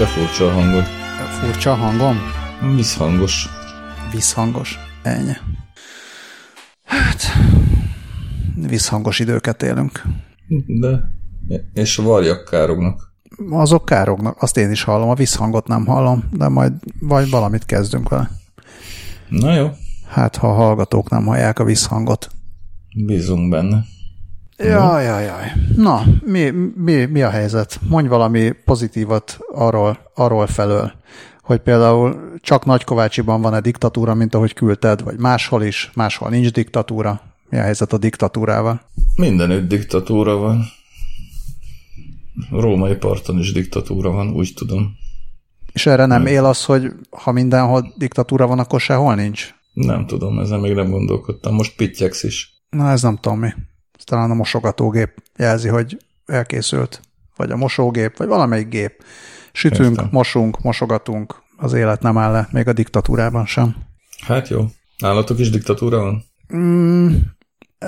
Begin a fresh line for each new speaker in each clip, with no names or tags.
De furcsa a hangod.
Furcsa a hangom?
Visszhangos.
Visszhangos. Ennyi. Hát, visszhangos időket élünk.
De, és a varjak kárognak.
Azok kárognak, azt én is hallom, a visszhangot nem hallom, de majd vagy valamit kezdünk vele.
Na jó.
Hát, ha a hallgatók nem hallják a visszhangot.
Bízunk benne.
Jaj, jaj, jaj. Na, mi, mi, mi a helyzet? Mondj valami pozitívat arról, arról felől, hogy például csak Nagykovácsiban van-e diktatúra, mint ahogy küldted, vagy máshol is, máshol nincs diktatúra. Mi a helyzet a diktatúrával?
Mindenütt diktatúra van. Római parton is diktatúra van, úgy tudom.
És erre nem él az, hogy ha mindenhol diktatúra van, akkor sehol nincs?
Nem tudom, ezen még nem gondolkodtam. Most pittyegsz is.
Na, ez nem tudom mi. Talán a mosogatógép jelzi, hogy elkészült. Vagy a mosógép, vagy valamelyik gép. Sütünk, Értem. mosunk, mosogatunk. Az élet nem áll le, még a diktatúrában sem.
Hát jó. Nálatok is diktatúra van?
Mm,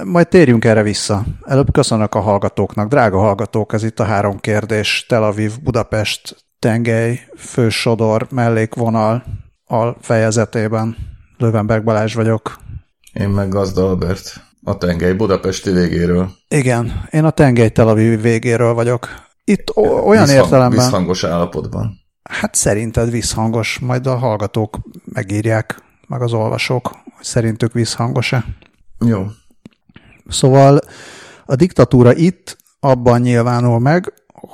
majd térjünk erre vissza. Előbb köszönök a hallgatóknak. Drága hallgatók, ez itt a három kérdés. Tel Aviv, Budapest, tengely, fősodor, mellékvonal al fejezetében. Lövenberg Balázs vagyok.
Én meg Gazda Albert. A tengely Budapesti végéről.
Igen, én a tengely Tel Aviv végéről vagyok. Itt olyan Visszhang, értelemben...
Visszhangos állapotban.
Hát szerinted visszhangos, majd a hallgatók megírják, meg az olvasók, hogy szerintük visszhangos-e.
Jó.
Szóval a diktatúra itt abban nyilvánul meg,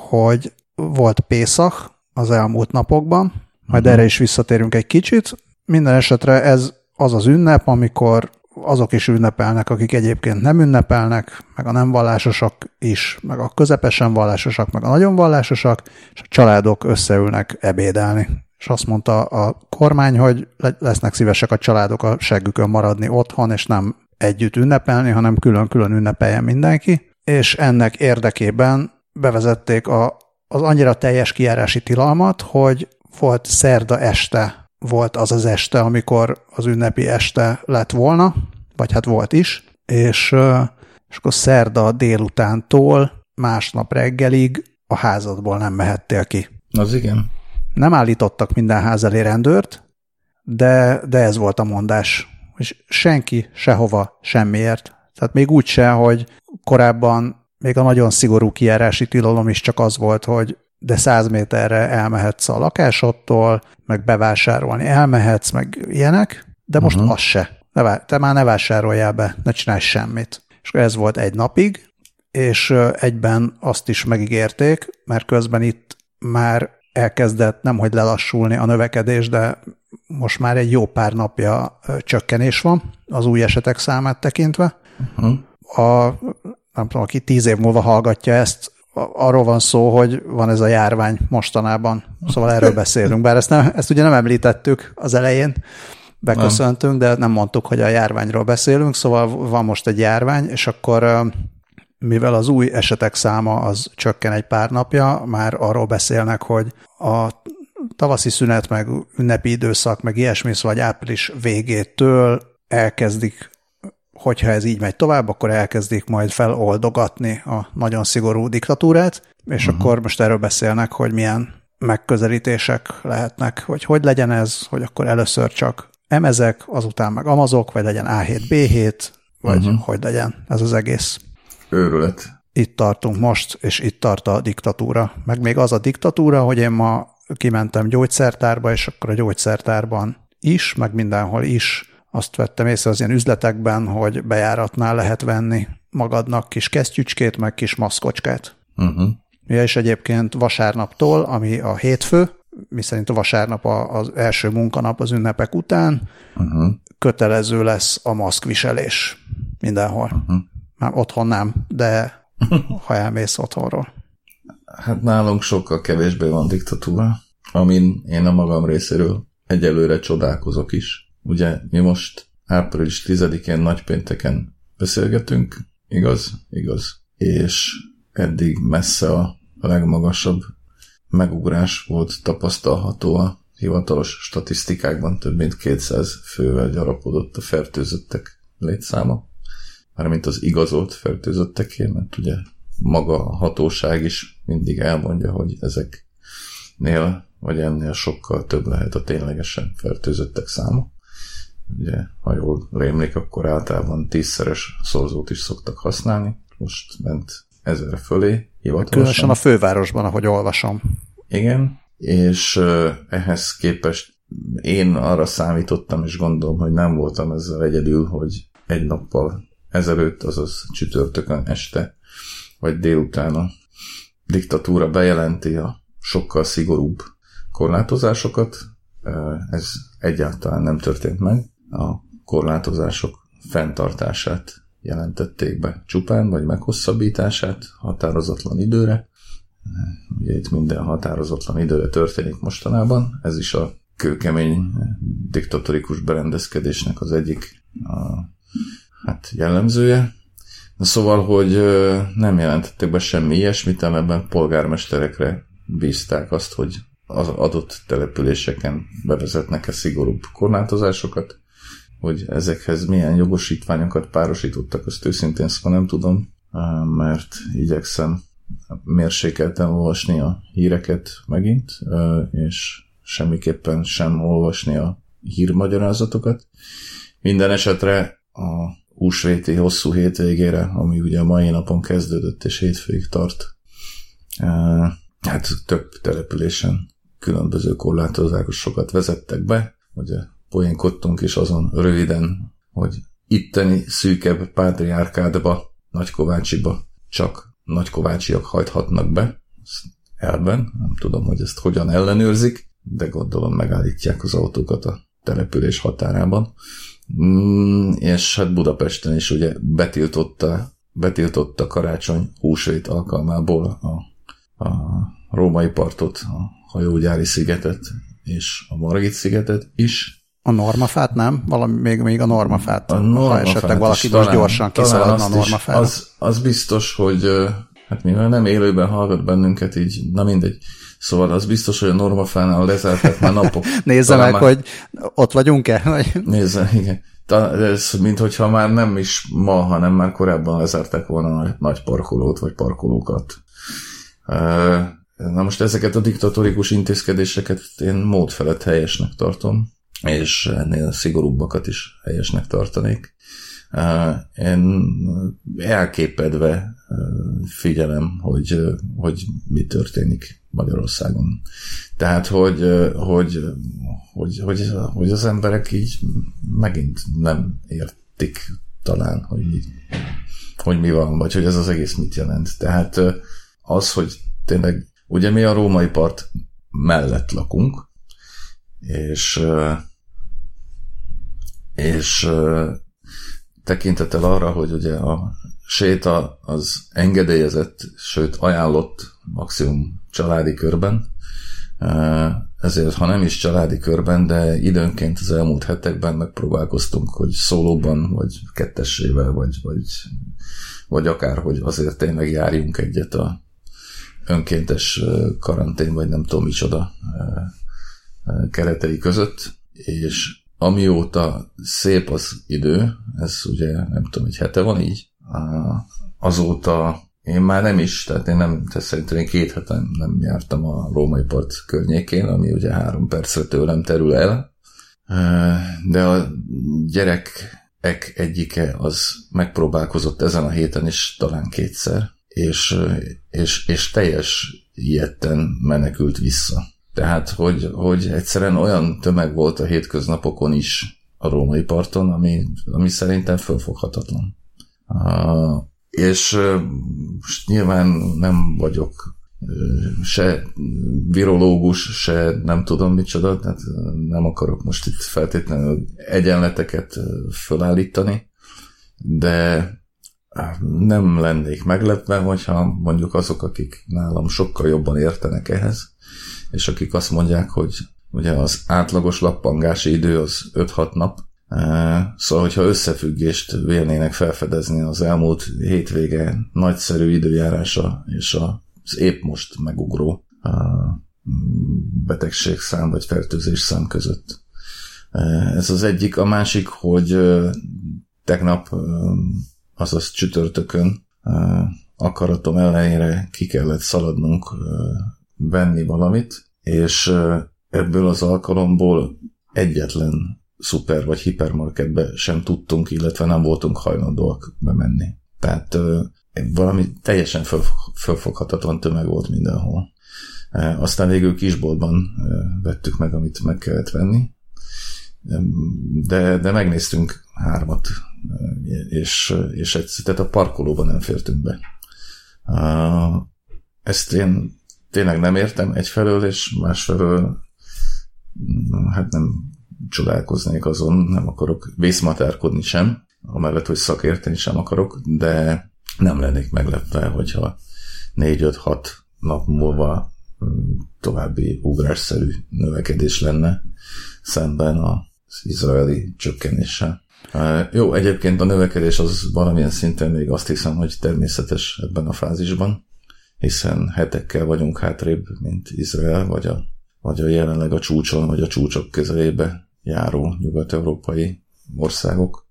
hogy volt Pészak az elmúlt napokban, majd uh-huh. erre is visszatérünk egy kicsit. Minden esetre ez az az ünnep, amikor azok is ünnepelnek, akik egyébként nem ünnepelnek, meg a nem vallásosak is, meg a közepesen vallásosak, meg a nagyon vallásosak, és a családok összeülnek ebédelni. És azt mondta a kormány, hogy lesznek szívesek a családok a seggükön maradni otthon, és nem együtt ünnepelni, hanem külön-külön ünnepeljen mindenki. És ennek érdekében bevezették a, az annyira teljes kijárási tilalmat, hogy volt szerda este volt az az este, amikor az ünnepi este lett volna, vagy hát volt is, és, és akkor szerda délutántól másnap reggelig a házadból nem mehettél ki.
Az igen.
Nem állítottak minden ház elé rendőrt, de, de ez volt a mondás, és senki sehova semmiért. Tehát még úgy se, hogy korábban még a nagyon szigorú kijárási tilalom is csak az volt, hogy de száz méterre elmehetsz a lakásodtól, meg bevásárolni elmehetsz, meg ilyenek, de most uh-huh. az se. Ne, te már ne vásároljál be, ne csinálj semmit. És ez volt egy napig, és egyben azt is megígérték, mert közben itt már elkezdett nemhogy lelassulni a növekedés, de most már egy jó pár napja csökkenés van az új esetek számát tekintve. Uh-huh. A, nem tudom, aki tíz év múlva hallgatja ezt, arról van szó, hogy van ez a járvány mostanában. Szóval erről beszélünk, bár ezt, nem, ezt ugye nem említettük az elején, beköszöntünk, de nem mondtuk, hogy a járványról beszélünk, szóval van most egy járvány, és akkor mivel az új esetek száma az csökken egy pár napja, már arról beszélnek, hogy a tavaszi szünet, meg ünnepi időszak, meg ilyesmi, szóval április végétől elkezdik hogyha ez így megy tovább, akkor elkezdik majd feloldogatni a nagyon szigorú diktatúrát, és uh-huh. akkor most erről beszélnek, hogy milyen megközelítések lehetnek, hogy hogy legyen ez, hogy akkor először csak emezek, azután meg amazok, vagy legyen A7, B7, vagy uh-huh. hogy legyen ez az egész.
Őrület.
Itt tartunk most, és itt tart a diktatúra. Meg még az a diktatúra, hogy én ma kimentem gyógyszertárba, és akkor a gyógyszertárban is, meg mindenhol is azt vettem észre az ilyen üzletekben, hogy bejáratnál lehet venni magadnak kis kesztyücskét, meg kis maszkocskát. Uh-huh. Ja, és egyébként vasárnaptól, ami a hétfő, mi szerint a vasárnap az első munkanap az ünnepek után, uh-huh. kötelező lesz a maszkviselés mindenhol. Uh-huh. Már otthon nem, de ha elmész otthonról.
Hát nálunk sokkal kevésbé van diktatúra, amin én a magam részéről egyelőre csodálkozok is. Ugye mi most április 10-én nagypénteken beszélgetünk, igaz? Igaz. És eddig messze a legmagasabb megugrás volt tapasztalható a hivatalos statisztikákban, több mint 200 fővel gyarapodott a fertőzöttek létszáma. Mármint az igazolt fertőzötteké, mert ugye maga a hatóság is mindig elmondja, hogy ezeknél vagy ennél sokkal több lehet a ténylegesen fertőzöttek száma. Ugye, ha jól rémlik, akkor általában tízszeres szorzót is szoktak használni. Most ment ezerre fölé hivatalosan.
Különösen a fővárosban, ahogy olvasom.
Igen, és ehhez képest én arra számítottam, és gondolom, hogy nem voltam ezzel egyedül, hogy egy nappal ezelőtt, azaz csütörtökön este, vagy délután a diktatúra bejelenti a sokkal szigorúbb korlátozásokat. Ez egyáltalán nem történt meg. A korlátozások fenntartását jelentették be csupán, vagy meghosszabbítását határozatlan időre. Ugye itt minden határozatlan időre történik mostanában. Ez is a kőkemény diktatorikus berendezkedésnek az egyik a, hát jellemzője. Szóval, hogy nem jelentettek be semmi ilyesmit, ebben polgármesterekre bízták azt, hogy az adott településeken bevezetnek-e szigorúbb korlátozásokat, hogy ezekhez milyen jogosítványokat párosítottak, azt őszintén szóval nem tudom, mert igyekszem mérsékelten olvasni a híreket megint, és semmiképpen sem olvasni a hírmagyarázatokat. Minden esetre a húsvéti hosszú hétvégére, ami ugye a mai napon kezdődött és hétfőig tart, hát több településen különböző korlátozásokat vezettek be. Ugye poénkodtunk is azon röviden, hogy itteni szűkebb pátriárkádba, Nagykovácsiba csak nagykovácsiak hajthatnak be, elben, nem tudom, hogy ezt hogyan ellenőrzik, de gondolom megállítják az autókat a település határában. Mm, és hát Budapesten is ugye betiltotta, betiltotta karácsony húsvét alkalmából a, a római partot, a hajógyári szigetet és a Margit szigetet is.
A normafát nem? Valami még, még a normafát. A normafát ha esetleg valaki most gyorsan kiszaladna a normafát.
Az, az biztos, hogy hát mivel nem élőben hallgat bennünket, így na mindegy. Szóval az biztos, hogy a normafánál lezárták már napok.
Nézze meg, már... hogy ott vagyunk-e?
Nézze, igen. Ez, mint hogyha már nem is ma, hanem már korábban lezárták volna a nagy parkolót, vagy parkolókat. Na most ezeket a diktatórikus intézkedéseket én mód felett helyesnek tartom, és ennél szigorúbbakat is helyesnek tartanék. Én elképedve figyelem, hogy, hogy mi történik Magyarországon. Tehát, hogy, hogy, hogy, hogy, hogy az emberek így megint nem értik talán, hogy hogy mi van, vagy hogy ez az egész mit jelent. Tehát az, hogy tényleg, ugye mi a római part mellett lakunk, és és tekintettel arra, hogy ugye a séta az engedélyezett, sőt ajánlott maximum családi körben, ezért ha nem is családi körben, de időnként az elmúlt hetekben megpróbálkoztunk, hogy szólóban, vagy kettessével, vagy, vagy, vagy akár, hogy azért tényleg járjunk egyet a önkéntes karantén, vagy nem tudom micsoda keretei között, és amióta szép az idő, ez ugye nem tudom, egy hete van így, azóta én már nem is, tehát én nem, tehát szerintem én két hete nem jártam a római part környékén, ami ugye három percre tőlem terül el, de a gyerekek egyike az megpróbálkozott ezen a héten is talán kétszer, és, és, és teljes ilyetten menekült vissza. Tehát, hogy, hogy egyszerűen olyan tömeg volt a hétköznapokon is a római parton, ami, ami szerintem fölfoghatatlan. Uh, és uh, most nyilván nem vagyok se virológus, se nem tudom micsoda, tehát nem akarok most itt feltétlenül egyenleteket fölállítani, de nem lennék meglepve, hogyha mondjuk azok, akik nálam sokkal jobban értenek ehhez, és akik azt mondják, hogy ugye az átlagos lappangási idő az 5-6 nap, e, Szóval, hogyha összefüggést vélnének felfedezni az elmúlt hétvége nagyszerű időjárása és az épp most megugró e, betegségszám vagy fertőzés szám között. E, ez az egyik. A másik, hogy tegnap, azaz csütörtökön akaratom ellenére ki kellett szaladnunk venni valamit, és ebből az alkalomból egyetlen szuper vagy hipermarketbe sem tudtunk, illetve nem voltunk hajlandóak bemenni. Tehát valami teljesen föl, fölfoghatatlan tömeg volt mindenhol. Aztán végül kisboltban vettük meg, amit meg kellett venni, de, de megnéztünk hármat, és, és egy, tehát a parkolóban nem fértünk be. Ezt én tényleg nem értem egyfelől, és másfelől hát nem csodálkoznék azon, nem akarok vészmatárkodni sem, amellett, hogy szakérteni sem akarok, de nem lennék meglepve, hogyha 4-5-6 nap múlva mm, további ugrásszerű növekedés lenne szemben az izraeli csökkenéssel. Jó, egyébként a növekedés az valamilyen szinten még azt hiszem, hogy természetes ebben a fázisban, hiszen hetekkel vagyunk hátrébb, mint Izrael, vagy a, vagy a jelenleg a csúcson, vagy a csúcsok közelébe járó nyugat-európai országok.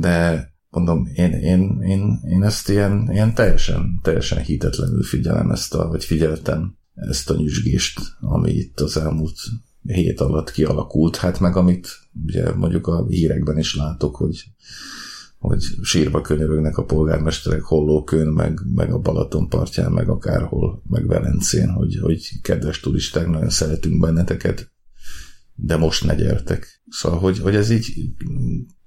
De mondom, én, én, én, én ezt ilyen, ilyen teljesen, teljesen hitetlenül figyelem ezt a, vagy figyeltem ezt a nyüzsgést, ami itt az elmúlt hét alatt kialakult, hát meg amit ugye mondjuk a hírekben is látok, hogy, hogy sírva könyörögnek a polgármesterek hollókön, meg, meg a Balaton partján, meg akárhol, meg Velencén, hogy, hogy kedves turisták, nagyon szeretünk benneteket, de most ne gyertek. Szóval, hogy, hogy ez így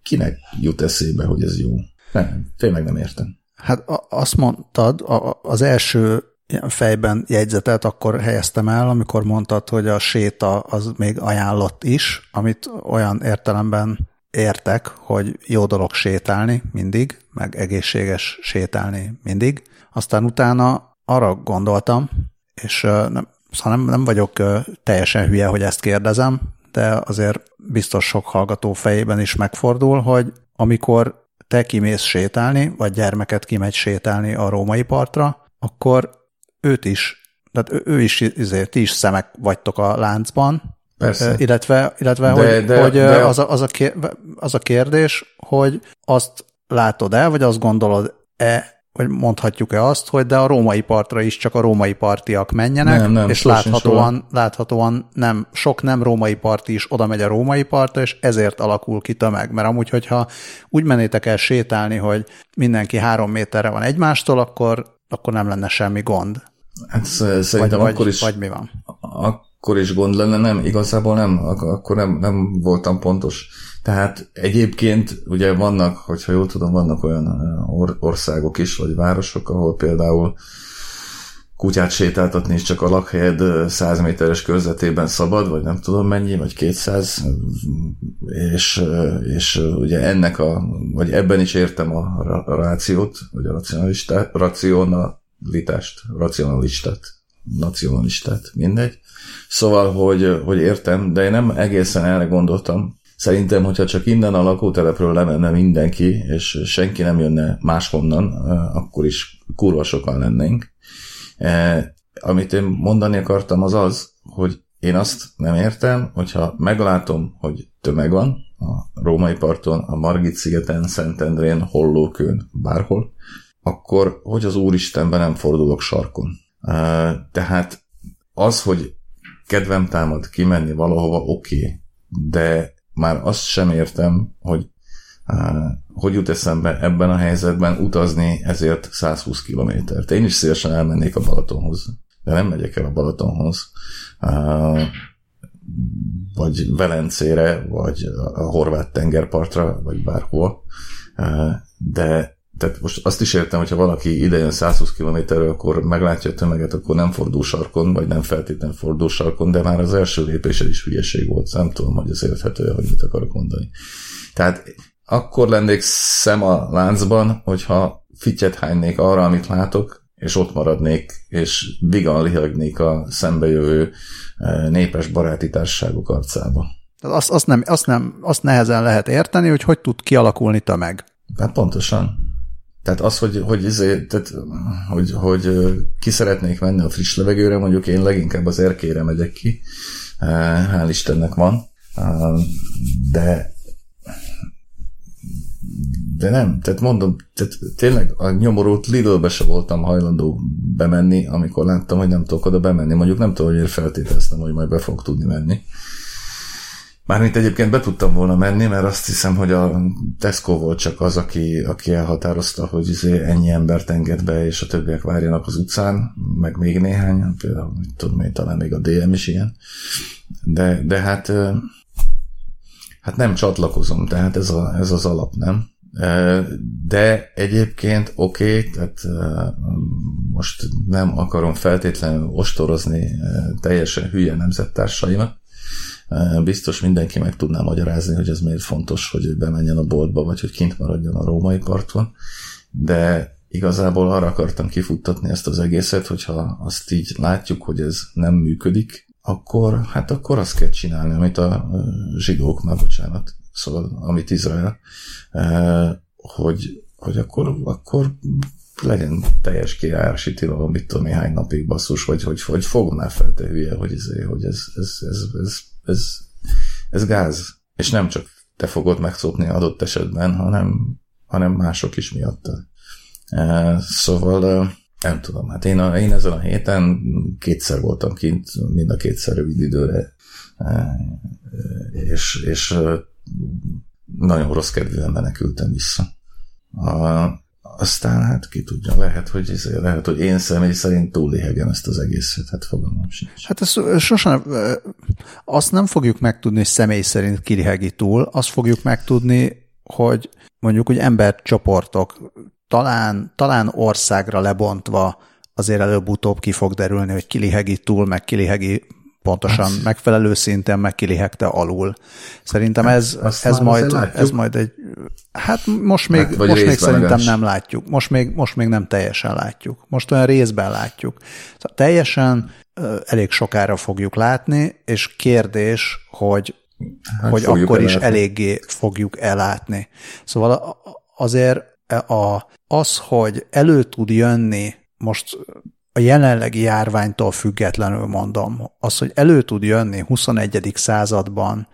kinek jut eszébe, hogy ez jó? Nem, tényleg nem értem.
Hát azt mondtad, az első fejben jegyzetet akkor helyeztem el, amikor mondtad, hogy a séta az még ajánlott is, amit olyan értelemben értek, hogy jó dolog sétálni mindig, meg egészséges sétálni mindig. Aztán utána arra gondoltam, és nem, szóval nem, nem vagyok teljesen hülye, hogy ezt kérdezem, de azért biztos sok hallgató fejében is megfordul, hogy amikor te kimész sétálni, vagy gyermeket kimegy sétálni a római partra, akkor őt is, tehát ő is, ezért ti is szemek vagytok a láncban,
Persze.
Illetve, illetve de, hogy, de, hogy de... Az, a, az, a kér, az a kérdés, hogy azt látod-e, vagy azt gondolod-e, vagy mondhatjuk-e azt, hogy de a római partra is csak a római partiak menjenek, nem, nem, és láthatóan, láthatóan nem, sok nem római parti is oda megy a római partra, és ezért alakul ki tömeg. Mert amúgy, hogyha úgy mennétek el sétálni, hogy mindenki három méterre van egymástól, akkor, akkor nem lenne semmi gond.
Hát szerintem
vagy,
akkor is,
vagy mi van?
Akkor is gond lenne, nem, igazából nem, akkor nem, nem voltam pontos. Tehát egyébként ugye vannak, hogyha jól tudom, vannak olyan or- országok is, vagy városok, ahol például kutyát sétáltatni is csak a lakhelyed 100 méteres körzetében szabad, vagy nem tudom mennyi, vagy 200, és, és ugye ennek a, vagy ebben is értem a, a rációt, vagy a racionalistát, racionalitást, racionalistát, nacionalistát, mindegy. Szóval, hogy, hogy értem, de én nem egészen erre gondoltam, Szerintem, hogyha csak innen a lakótelepről lemenne mindenki, és senki nem jönne máshonnan, akkor is kurva sokan lennénk. Amit én mondani akartam az az, hogy én azt nem értem, hogyha meglátom, hogy tömeg van a római parton, a Margit szigeten, Szentendrén, Hollókön, bárhol, akkor hogy az Úristenben nem fordulok sarkon. Tehát az, hogy kedvem támad kimenni valahova, oké, okay, de már azt sem értem, hogy hogy jut eszembe ebben a helyzetben utazni ezért 120 kilométert. Én is szívesen elmennék a Balatonhoz, de nem megyek el a Balatonhoz. Vagy Velencére, vagy a horvát tengerpartra, vagy bárhol. De tehát most azt is értem, hogyha valaki idejön 120 kilométerről, akkor meglátja a tömeget, akkor nem fordul sarkon, vagy nem feltétlenül fordul sarkon, de már az első lépése is hülyeség volt. Nem tudom, hogy ez érthető hogy mit akarok mondani. Tehát akkor lennék szem a láncban, hogyha fityet hánynék arra, amit látok, és ott maradnék, és vigan lihagnék a szembejövő eh, népes baráti társaságok arcába.
Azt, azt, nem, azt, nem, azt nehezen lehet érteni, hogy hogy tud kialakulni tömeg.
Hát pontosan. Tehát az, hogy, hogy, izé, tehát, hogy, hogy ki szeretnék menni a friss levegőre, mondjuk én leginkább az erkére megyek ki, hál' Istennek van, de de nem, tehát mondom, tehát tényleg a nyomorult Lidlbe se voltam hajlandó bemenni, amikor láttam, hogy nem tudok oda bemenni. Mondjuk nem tudom, hogy feltételeztem, hogy majd be fog tudni menni. Mármint egyébként be tudtam volna menni, mert azt hiszem, hogy a Tesco volt csak az, aki, aki elhatározta, hogy izé ennyi embert enged be, és a többiek várjanak az utcán, meg még néhány, például, tudom én, talán még a DM is ilyen. De, de hát, hát nem csatlakozom, tehát ez, a, ez az alap, nem? De egyébként oké, okay, tehát most nem akarom feltétlenül ostorozni teljesen hülye nemzettársaimat, Biztos mindenki meg tudná magyarázni, hogy ez miért fontos, hogy ő bemenjen a boltba, vagy hogy kint maradjon a római parton, de igazából arra akartam kifuttatni ezt az egészet, hogyha azt így látjuk, hogy ez nem működik, akkor, hát akkor azt kell csinálni, amit a zsidók, már bocsánat, szóval amit Izrael, hogy, hogy akkor, akkor legyen teljes kiárási tilalom, mit tudom, néhány napig basszus, vagy hogy, hogy fognál fel te hülye, hogy, ez, hogy ez, ez, ez, ez ez, ez gáz. És nem csak te fogod megszopni adott esetben, hanem, hanem mások is miatt. E, szóval e, nem tudom, hát én, a, én ezen a héten kétszer voltam kint, mind a kétszer rövid időre, e, és, és nagyon rossz kedvűen menekültem vissza. A, aztán hát ki tudja, lehet, hogy, lehet, hogy én személy szerint túlléhegem ezt az egészet, hát fogalmam sincs.
Hát ezt sosem, azt nem fogjuk megtudni, hogy személy szerint kilihegi túl, azt fogjuk megtudni, hogy mondjuk, hogy embercsoportok talán, talán országra lebontva azért előbb-utóbb ki fog derülni, hogy kilihegi túl, meg kilihegi pontosan hát. megfelelő szinten meg kilihegte alul. Szerintem ez, hát, ez, majd, ez majd egy... Hát most még, hát, most még szerintem nem látjuk. Most még, most még nem teljesen látjuk. Most olyan részben látjuk. Szóval teljesen elég sokára fogjuk látni, és kérdés, hogy, hát hogy akkor is eléggé fogjuk ellátni. Szóval azért a, az, hogy elő tud jönni most a jelenlegi járványtól függetlenül mondom, az, hogy elő tud jönni 21. században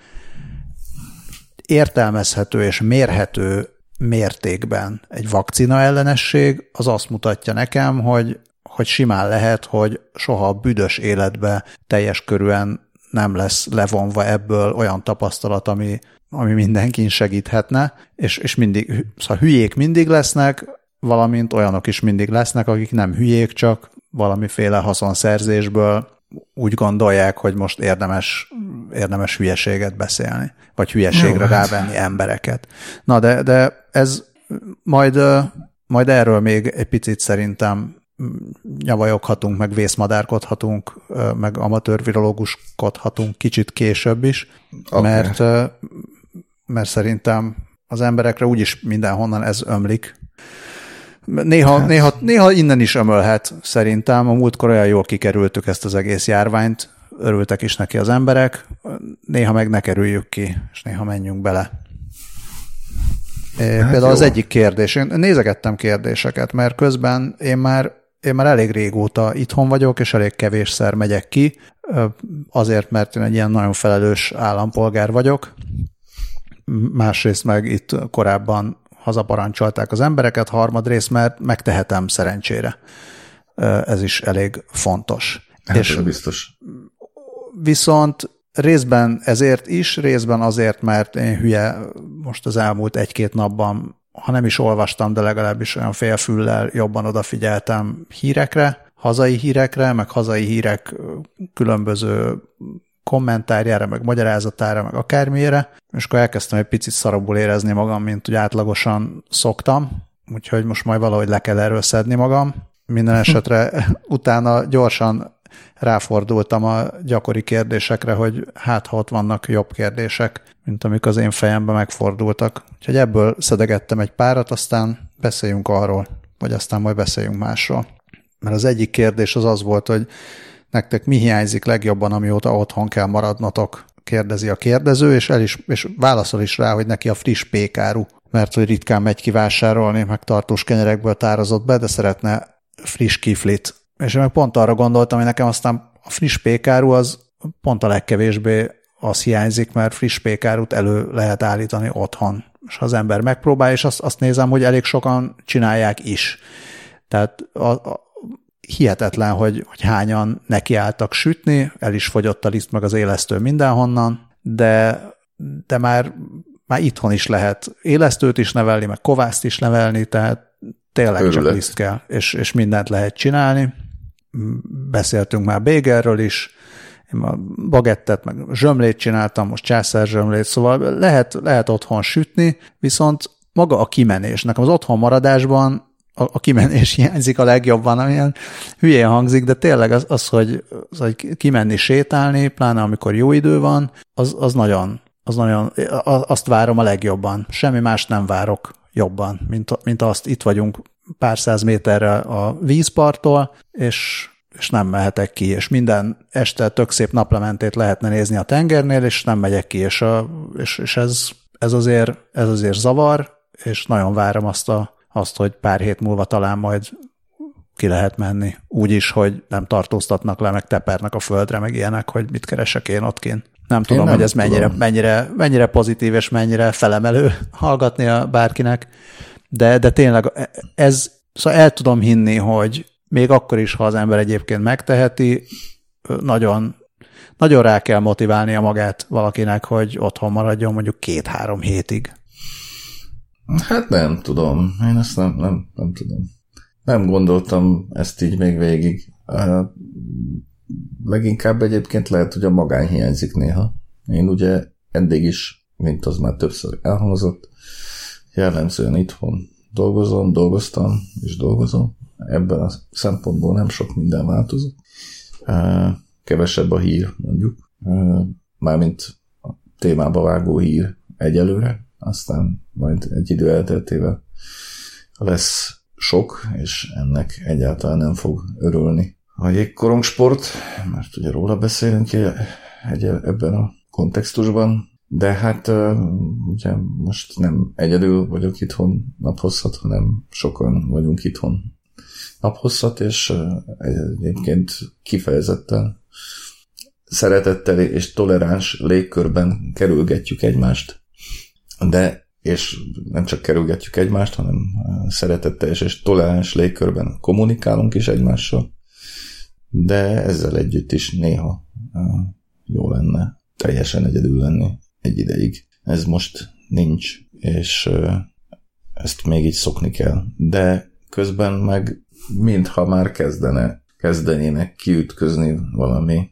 értelmezhető és mérhető mértékben egy vakcina ellenesség, az azt mutatja nekem, hogy, hogy simán lehet, hogy soha a büdös életbe teljes körűen nem lesz levonva ebből olyan tapasztalat, ami, ami mindenkin segíthetne, és, és mindig, szóval hülyék mindig lesznek, valamint olyanok is mindig lesznek, akik nem hülyék, csak valamiféle haszonszerzésből úgy gondolják, hogy most érdemes, érdemes hülyeséget beszélni, vagy hülyeségre Jó, hát. rávenni embereket. Na, de, de ez majd, majd erről még egy picit szerintem nyavajoghatunk, meg vészmadárkodhatunk, meg amatőr virológuskodhatunk kicsit később is, okay. mert, mert szerintem az emberekre úgyis mindenhonnan ez ömlik, Néha, hát. néha, néha innen is ömölhet szerintem. A múltkor olyan jól kikerültük ezt az egész járványt, örültek is neki az emberek, néha meg ne kerüljük ki, és néha menjünk bele. Hát Például jó. az egyik kérdés, én nézegettem kérdéseket, mert közben én már, én már elég régóta itthon vagyok, és elég kevésszer megyek ki, azért, mert én egy ilyen nagyon felelős állampolgár vagyok. Másrészt meg itt korábban hazaparancsolták az embereket, harmadrészt, mert megtehetem szerencsére. Ez is elég fontos.
Hát és biztos.
Viszont részben ezért is, részben azért, mert én hülye most az elmúlt egy-két napban, ha nem is olvastam, de legalábbis olyan félfüllel jobban odafigyeltem hírekre, hazai hírekre, meg hazai hírek különböző kommentárjára, meg magyarázatára, meg akármire, és akkor elkezdtem egy picit szarabul érezni magam, mint úgy átlagosan szoktam, úgyhogy most majd valahogy le kell erről szedni magam. Minden esetre utána gyorsan ráfordultam a gyakori kérdésekre, hogy hát ha ott vannak jobb kérdések, mint amik az én fejemben megfordultak. Úgyhogy ebből szedegettem egy párat, aztán beszéljünk arról, vagy aztán majd beszéljünk másról. Mert az egyik kérdés az az volt, hogy nektek mi hiányzik legjobban, amióta otthon kell maradnotok, kérdezi a kérdező, és, el is, és válaszol is rá, hogy neki a friss pékáru, mert hogy ritkán megy kivásárolni, meg tartós kenyerekből tározott be, de szeretne friss kiflit. És én meg pont arra gondoltam, hogy nekem aztán a friss pékáru az pont a legkevésbé az hiányzik, mert friss pékárut elő lehet állítani otthon. és ha az ember megpróbál, és azt, azt nézem, hogy elég sokan csinálják is. Tehát a, a, hihetetlen, hogy, hogy hányan nekiálltak sütni, el is fogyott a liszt meg az élesztő mindenhonnan, de, de már, már itthon is lehet élesztőt is nevelni, meg kovászt is nevelni, tehát tényleg Örület. csak liszt kell, és, és mindent lehet csinálni. Beszéltünk már bégerről is, én a bagettet, meg zsömlét csináltam, most császár zsömlét, szóval lehet, lehet otthon sütni, viszont maga a kimenés. Nekem az otthon maradásban a, a kimenés hiányzik a legjobban, amilyen hülyén hangzik, de tényleg az, az, hogy, az, hogy kimenni sétálni, pláne amikor jó idő van, az, az nagyon, az nagyon, azt várom a legjobban. Semmi más nem várok jobban, mint, mint azt itt vagyunk pár száz méterre a vízparttól, és és nem mehetek ki, és minden este tök szép naplementét lehetne nézni a tengernél, és nem megyek ki, és, a, és, és ez, ez, azért, ez azért zavar, és nagyon várom azt, a, azt, hogy pár hét múlva talán majd ki lehet menni. Úgy is, hogy nem tartóztatnak le, meg tepernek a földre, meg ilyenek, hogy mit keresek én ott kint. Nem tudom, nem hogy ez mennyire, mennyire, mennyire pozitív és mennyire felemelő hallgatni a bárkinek, de, de tényleg ez, szóval el tudom hinni, hogy, még akkor is, ha az ember egyébként megteheti, nagyon, nagyon rá kell motiválnia magát valakinek, hogy otthon maradjon mondjuk két-három hétig.
Hát nem tudom, én ezt nem, nem, nem tudom. Nem gondoltam ezt így még végig. Leginkább egyébként lehet, hogy a magány hiányzik néha. Én ugye eddig is, mint az már többször elhangzott, jellemzően itthon dolgozom, dolgoztam és dolgozom, ebben a szempontból nem sok minden változott. Kevesebb a hír, mondjuk. Mármint a témába vágó hír egyelőre, aztán majd egy idő elteltével lesz sok, és ennek egyáltalán nem fog örülni a jégkorongsport, mert ugye róla beszélünk egy, ebben a kontextusban, de hát ugye most nem egyedül vagyok itthon naphosszat, hanem sokan vagyunk itthon naphosszat, és egyébként kifejezetten szeretettel és toleráns légkörben kerülgetjük egymást, de és nem csak kerülgetjük egymást, hanem szeretettel és toleráns légkörben kommunikálunk is egymással, de ezzel együtt is néha jó lenne teljesen egyedül lenni egy ideig. Ez most nincs, és ezt még így szokni kell. De közben meg mintha már kezdene, kezdenének kiütközni valami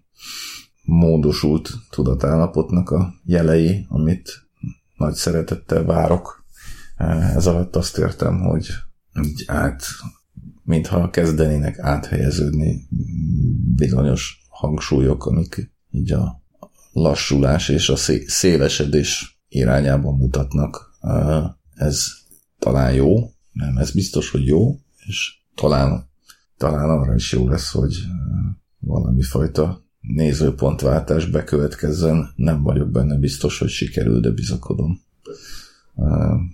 módosult tudatállapotnak a jelei, amit nagy szeretettel várok. Ez alatt azt értem, hogy így át, mintha kezdenének áthelyeződni bizonyos hangsúlyok, amik így a lassulás és a szélesedés irányában mutatnak. Ez talán jó, nem, ez biztos, hogy jó, és talán, talán arra is jó lesz, hogy valami fajta nézőpontváltás bekövetkezzen. Nem vagyok benne biztos, hogy sikerül, de bizakodom.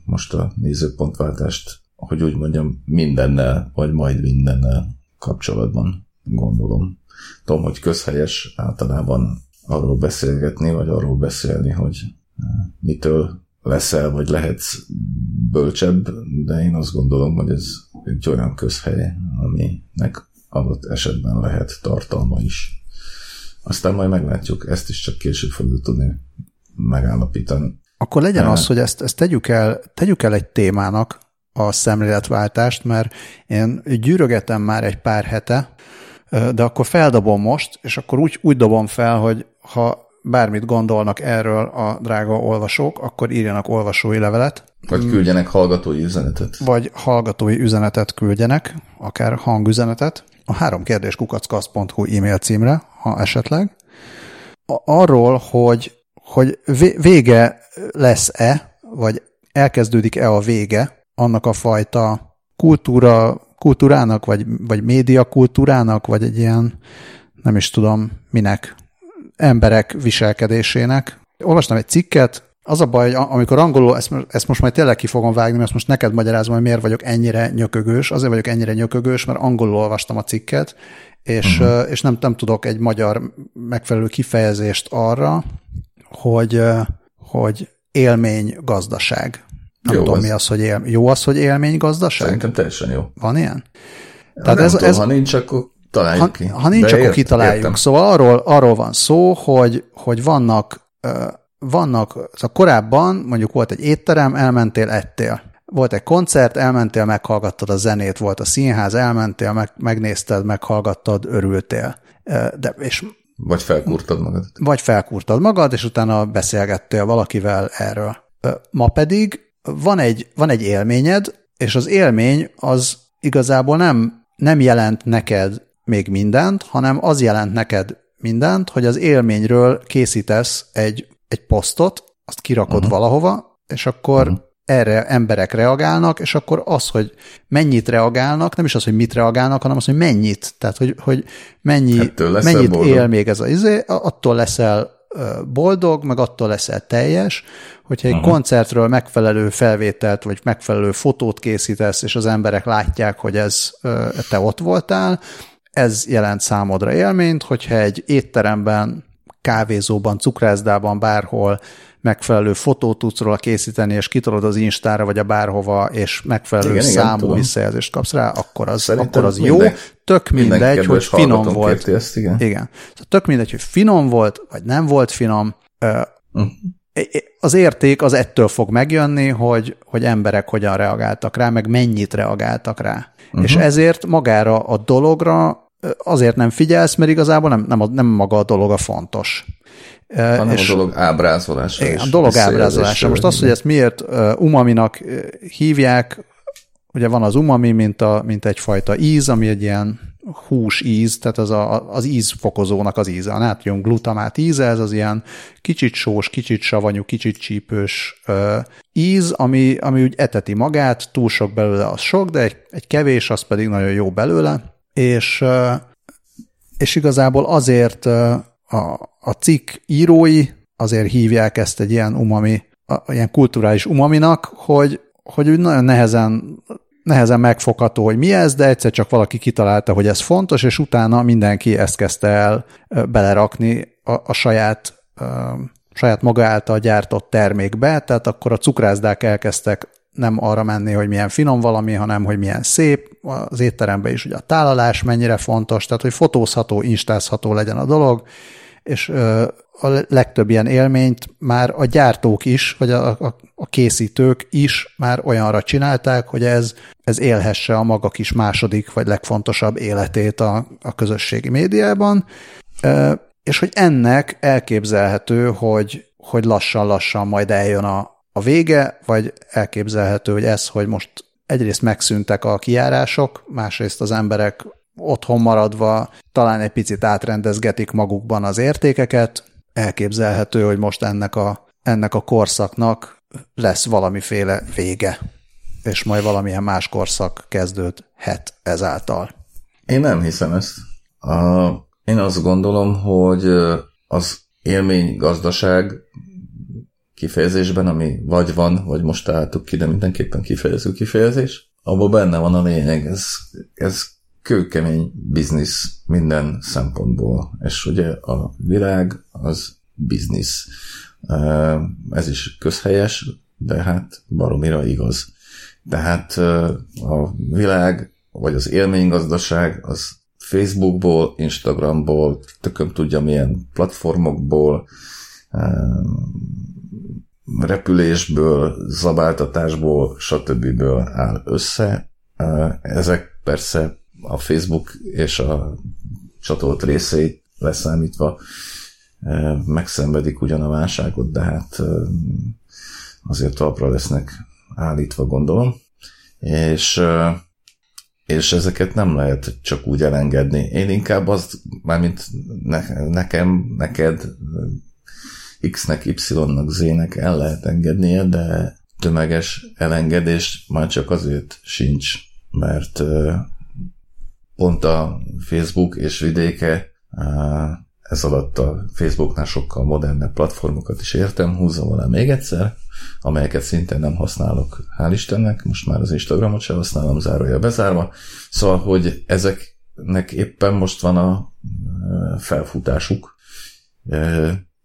Most a nézőpontváltást, hogy úgy mondjam, mindennel, vagy majd mindennel kapcsolatban gondolom. Tudom, hogy közhelyes általában arról beszélgetni, vagy arról beszélni, hogy mitől leszel, vagy lehetsz bölcsebb, de én azt gondolom, hogy ez egy olyan közhely, aminek adott esetben lehet tartalma is. Aztán majd meglátjuk, ezt is csak később fogjuk tudni megállapítani.
Akkor legyen az, hogy ezt, ezt tegyük, el, tegyük el egy témának a szemléletváltást, mert én gyűrögetem már egy pár hete, de akkor feldobom most, és akkor úgy, úgy dobom fel, hogy ha bármit gondolnak erről a drága olvasók, akkor írjanak olvasói levelet.
Vagy küldjenek hallgatói üzenetet.
Vagy hallgatói üzenetet küldjenek, akár hangüzenetet, a három kérdés kukackasz.hu e-mail címre, ha esetleg. Arról, hogy, hogy vége lesz-e, vagy elkezdődik-e a vége annak a fajta kultúra, kultúrának, vagy, vagy média kultúrának, vagy egy ilyen, nem is tudom minek emberek viselkedésének. Olvastam egy cikket, az a baj, hogy amikor angolul, ezt, ezt most majd tényleg ki fogom vágni, mert most neked magyarázom, hogy miért vagyok ennyire nyökögős. Azért vagyok ennyire nyökögős, mert angolul olvastam a cikket, és, uh-huh. és nem, nem tudok egy magyar megfelelő kifejezést arra, hogy, hogy élmény gazdaság. Nem
Jó
tudom,
az.
mi az, hogy él, jó az, hogy élménygazdaság?
Szerintem teljesen jó.
Van ilyen?
Tehát nem ez, tudom, ez, ha nincs, akkor találjuk
ha,
ki.
Ha nincs,
De
akkor
ért-
kitaláljuk.
értem.
Szóval arról, arról van szó, hogy, hogy vannak, vannak, szóval korábban mondjuk volt egy étterem, elmentél, ettél. Volt egy koncert, elmentél, meghallgattad a zenét, volt a színház, elmentél, meg, megnézted, meghallgattad, örültél. De, és
Vagy felkúrtad magad.
vagy felkúrtad magad, és utána beszélgettél valakivel erről. Ma pedig van egy, van egy élményed, és az élmény az igazából nem, nem jelent neked még mindent, hanem az jelent neked mindent, hogy az élményről készítesz egy, egy posztot, azt kirakod uh-huh. valahova, és akkor uh-huh. erre emberek reagálnak, és akkor az, hogy mennyit reagálnak, nem is az, hogy mit reagálnak, hanem az, hogy mennyit. Tehát, hogy, hogy mennyi, mennyit
boldog.
él még ez az izé, attól leszel boldog, meg attól leszel teljes, hogyha egy uh-huh. koncertről megfelelő felvételt, vagy megfelelő fotót készítesz, és az emberek látják, hogy ez te ott voltál, ez jelent számodra élményt, hogyha egy étteremben, kávézóban, cukrászdában, bárhol megfelelő fotót tudsz róla készíteni, és kitolod az Instára, vagy a bárhova, és megfelelő
Igen,
igen,
igen,
számú
tudom.
visszajelzést kapsz rá, akkor az,
Szerintem
akkor az
minden-
jó. Tök mindegy, hogy finom volt.
Ezt, igen.
Igen. Szóval tök mindegy, hogy finom volt, vagy nem volt finom.
Mhm.
Az érték az ettől fog megjönni, hogy, hogy emberek hogyan reagáltak rá, meg mennyit reagáltak rá.
Mhm.
Uh-huh. És ezért magára a dologra azért nem figyelsz, mert igazából nem, nem, nem maga a dolog a fontos. Ö,
Hanem
és-
a dolog ábrázolása.
igen, a dolog ábrázolása. Most az, hogy ezt miért umaminak hívják, ugye van az umami, mint, a, mint egyfajta íz, ami egy ilyen hús íz, tehát az a, az ízfokozónak az íze. A nátrium glutamát íze, ez az ilyen kicsit sós, kicsit savanyú, kicsit csípős uh, íz, ami, ami úgy eteti magát, túl sok belőle az sok, de egy, egy kevés, az pedig nagyon jó belőle. És és igazából azért a, a cikk írói azért hívják ezt egy ilyen umami, ilyen kulturális umaminak, hogy, hogy úgy nagyon nehezen, nehezen megfogható, hogy mi ez, de egyszer csak valaki kitalálta, hogy ez fontos, és utána mindenki ezt kezdte el belerakni a, a saját, saját maga által gyártott termékbe, tehát akkor a cukrászdák elkezdtek nem arra menni, hogy milyen finom valami, hanem hogy milyen szép, az étteremben is ugye a tálalás mennyire fontos, tehát hogy fotózható, instázható legyen a dolog, és a legtöbb ilyen élményt már a gyártók is, vagy a, a, a készítők is már olyanra csinálták, hogy ez, ez élhesse a maga kis második, vagy legfontosabb életét a, a közösségi médiában, és hogy ennek elképzelhető, hogy, hogy lassan-lassan majd eljön a, a vége, vagy elképzelhető, hogy ez, hogy most egyrészt megszűntek a kiárások, másrészt az emberek otthon maradva talán egy picit átrendezgetik magukban az értékeket, elképzelhető, hogy most ennek a, ennek a korszaknak lesz valamiféle vége, és majd valamilyen más korszak kezdődhet ezáltal.
Én nem hiszem ezt. A, én azt gondolom, hogy az élmény gazdaság kifejezésben, ami vagy van, vagy most találtuk ki, de mindenképpen kifejező kifejezés, abban benne van a lényeg. Ez, ez kőkemény biznisz minden szempontból. És ugye a világ az biznisz. Ez is közhelyes, de hát baromira igaz. Tehát a világ, vagy az élménygazdaság, az Facebookból, Instagramból, tököm tudja milyen platformokból, repülésből, zabáltatásból, stb. áll össze. Ezek persze a Facebook és a csatolt részeit leszámítva megszenvedik ugyan a válságot, de hát azért talpra lesznek állítva, gondolom. És és ezeket nem lehet csak úgy elengedni. Én inkább azt, mármint ne, nekem, neked, X-nek, Y-nak, Z-nek el lehet engednie, de tömeges elengedés már csak azért sincs, mert pont a Facebook és vidéke ez alatt a Facebooknál sokkal modernebb platformokat is értem, húzom alá még egyszer, amelyeket szintén nem használok, hál' Istennek, most már az Instagramot sem használom, zárója bezárva, szóval, hogy ezeknek éppen most van a felfutásuk,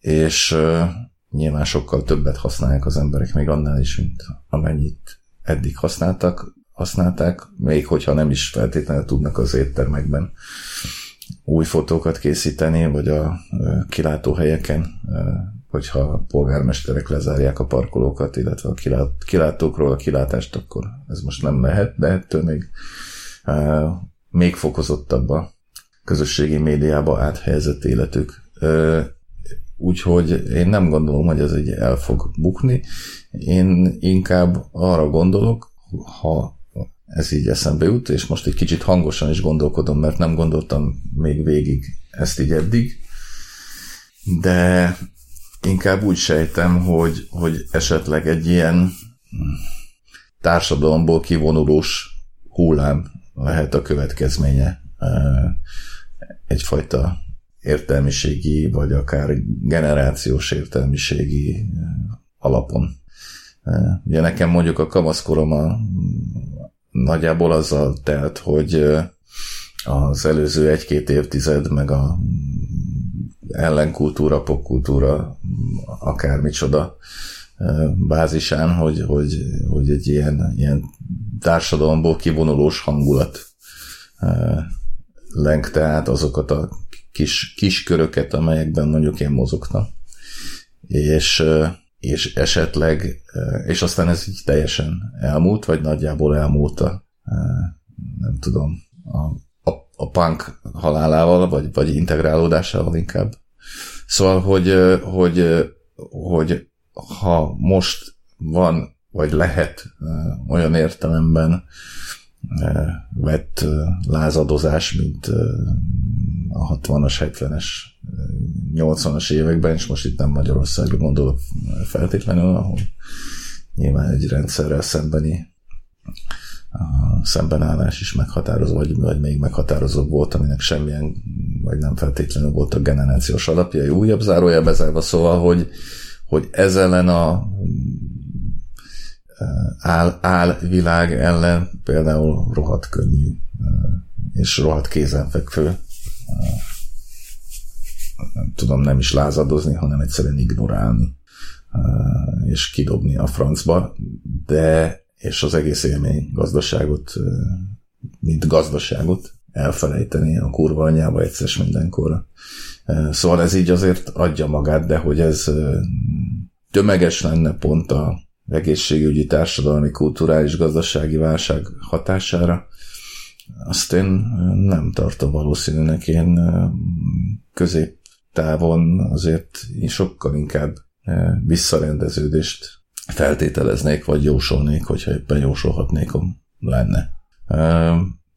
és nyilván sokkal többet használják az emberek még annál is, mint amennyit eddig használtak, használták, még hogyha nem is feltétlenül tudnak az éttermekben új fotókat készíteni, vagy a kilátóhelyeken, hogyha a polgármesterek lezárják a parkolókat, illetve a kilátókról a kilátást, akkor ez most nem lehet, de ettől még még fokozottabb a közösségi médiába áthelyezett életük. Úgyhogy én nem gondolom, hogy ez egy el fog bukni. Én inkább arra gondolok, ha ez így eszembe jut, és most egy kicsit hangosan is gondolkodom, mert nem gondoltam még végig ezt így eddig, de inkább úgy sejtem, hogy, hogy esetleg egy ilyen társadalomból kivonulós hullám lehet a következménye egyfajta értelmiségi, vagy akár generációs értelmiségi alapon. Ugye nekem mondjuk a kamaszkorom a, nagyjából azzal telt, hogy az előző egy-két évtized, meg a ellenkultúra, popkultúra, akármicsoda bázisán, hogy, hogy, hogy egy ilyen, ilyen társadalomból kivonulós hangulat lengte át azokat a kis, kis köröket, amelyekben mondjuk én mozogtam. És, és esetleg, és aztán ez így teljesen elmúlt, vagy nagyjából elmúlt a, nem tudom, a, a, a punk halálával, vagy, vagy integrálódásával inkább. Szóval, hogy, hogy, hogy ha most van, vagy lehet olyan értelemben vett lázadozás, mint a 60-as, 70-es, 80-as években, és most itt nem Magyarországra gondolok feltétlenül, ahol nyilván egy rendszerrel szembeni a szembenállás is meghatározó, vagy, vagy még meghatározóbb volt, aminek semmilyen, vagy nem feltétlenül volt a generációs alapja, újabb zárója bezárva, szóval, hogy, hogy ez ellen a áll, áll világ ellen például rohadt könnyű és rohadt kézenfekvő nem tudom nem is lázadozni, hanem egyszerűen ignorálni és kidobni a francba, de és az egész élmény gazdaságot, mint gazdaságot elfelejteni a kurva anyába egyszer mindenkorra. Szóval ez így azért adja magát, de hogy ez tömeges lenne pont a egészségügyi, társadalmi, kulturális, gazdasági válság hatására, azt én nem tartom valószínűnek. Én középtávon azért én sokkal inkább visszarendeződést feltételeznék, vagy jósolnék, hogyha éppen jósolhatnékom lenne.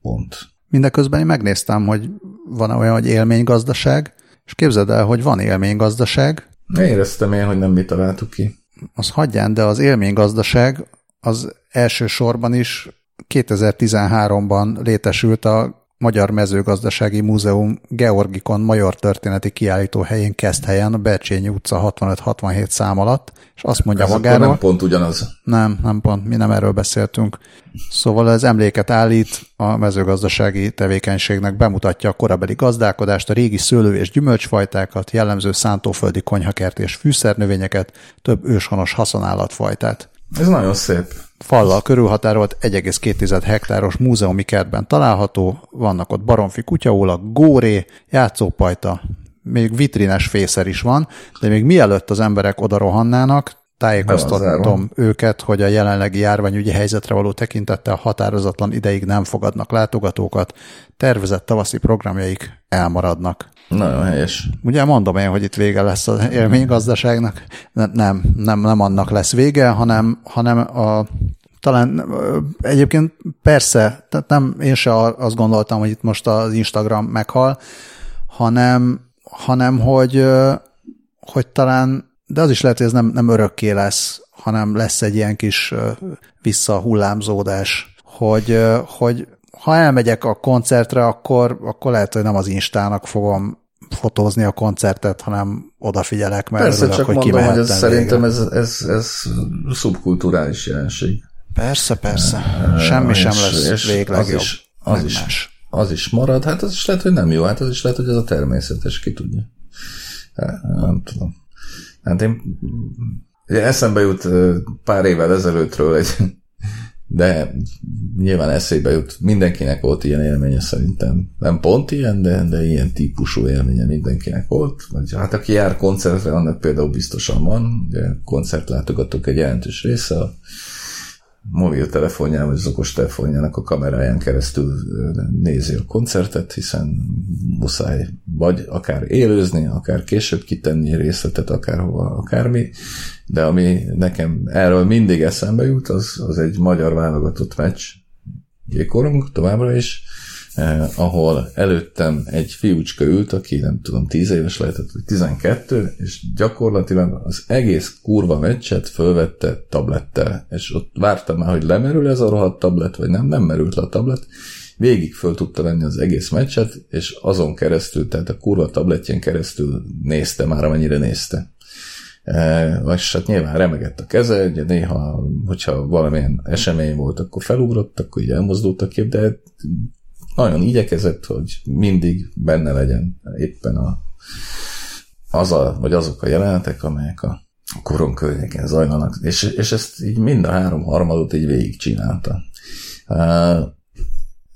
Pont.
Mindeközben én megnéztem, hogy van olyan, hogy élménygazdaság, és képzeld el, hogy van élménygazdaság.
Éreztem én, hogy nem mi találtuk ki.
Az hagyján, de az élménygazdaság az elsősorban is 2013-ban létesült a Magyar Mezőgazdasági Múzeum Georgikon Major történeti kiállító helyén helyen a Bercsényi utca 65-67 szám alatt, és azt mondja
Ez
magáról...
nem pont ugyanaz.
Nem, nem pont, mi nem erről beszéltünk. Szóval ez emléket állít a mezőgazdasági tevékenységnek, bemutatja a korabeli gazdálkodást, a régi szőlő- és gyümölcsfajtákat, jellemző szántóföldi konyhakert és fűszernövényeket, több őshonos haszonállatfajtát.
Ez nagyon szép
fallal körülhatárolt 1,2 hektáros múzeumi kertben található, vannak ott baromfi kutyaólag, góré, játszópajta, még vitrines fészer is van, de még mielőtt az emberek oda rohannának, tájékoztatom őket, hogy a jelenlegi járványügyi helyzetre való tekintettel határozatlan ideig nem fogadnak látogatókat, tervezett tavaszi programjaik elmaradnak.
Nagyon helyes.
Ugye mondom én, hogy itt vége lesz az élménygazdaságnak. Nem, nem, nem annak lesz vége, hanem, hanem a, talán egyébként persze, tehát nem, én se azt gondoltam, hogy itt most az Instagram meghal, hanem, hanem hogy, hogy talán, de az is lehet, hogy ez nem, nem örökké lesz, hanem lesz egy ilyen kis visszahullámzódás, hogy, hogy ha elmegyek a koncertre, akkor, akkor lehet, hogy nem az Instának fogom fotózni a koncertet, hanem odafigyelek, mert
Persze, örülök, csak hogy mondom, hogy ez szerintem ez, ez, ez szubkulturális jelenség.
Persze, persze. Semmi és, sem lesz és végleg
az is, az is, az is marad, hát az is lehet, hogy nem jó, hát az is lehet, hogy ez a természetes, ki tudja. Hát, nem tudom. Hát én ugye eszembe jut pár évvel ezelőttről egy de nyilván eszébe jut. Mindenkinek volt ilyen élménye szerintem. Nem pont ilyen, de, de ilyen típusú élménye mindenkinek volt. Hát aki jár koncertre, annak például biztosan van. Ugye koncertlátogatók egy jelentős része a mobiltelefonján vagy az okostelefonjának a kameráján keresztül nézi a koncertet, hiszen muszáj vagy akár élőzni, akár később kitenni részletet, akárhova, akármi, de ami nekem erről mindig eszembe jut, az, az egy magyar válogatott meccs, jégkorunk továbbra is, eh, ahol előttem egy fiúcska ült, aki nem tudom, 10 éves lehetett, vagy 12, és gyakorlatilag az egész kurva meccset fölvette tablettel, és ott vártam már, hogy lemerül ez a rohadt tablet, vagy nem, nem merült le a tablet, végig föl tudta venni az egész meccset, és azon keresztül, tehát a kurva tabletjén keresztül nézte már, amennyire nézte. E, vagy hát nyilván remegett a keze, ugye néha, hogyha valamilyen esemény volt, akkor felugrott, akkor így elmozdultak ki, de nagyon igyekezett, hogy mindig benne legyen éppen a, az a, vagy azok a jelenetek, amelyek a koron környéken zajlanak, és, és ezt így mind a három harmadot így végig csinálta. E,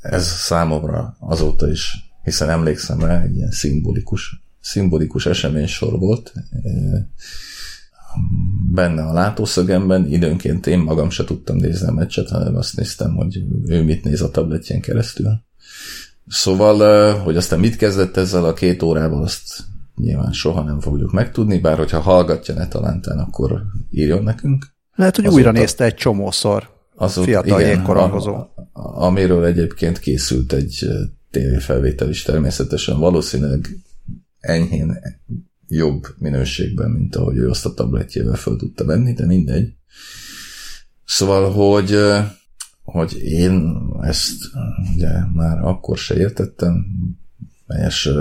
ez számomra azóta is, hiszen emlékszem rá, egy ilyen szimbolikus, szimbolikus eseménysor volt, e, benne a látószögemben, időnként én magam se tudtam nézni a meccset, hanem azt néztem, hogy ő mit néz a tabletjén keresztül. Szóval, hogy aztán mit kezdett ezzel a két órával, azt nyilván soha nem fogjuk megtudni, bár hogyha hallgatja ne talántán, akkor írjon nekünk.
Lehet, hogy Azóta, újra nézte egy csomószor. Az fiatal igen, jégkorongozó.
Amiről egyébként készült egy tévéfelvétel is természetesen, valószínűleg enyhén jobb minőségben, mint ahogy ő azt a tabletjével fel tudta venni, de mindegy. Szóval, hogy, hogy én ezt ugye már akkor se értettem, és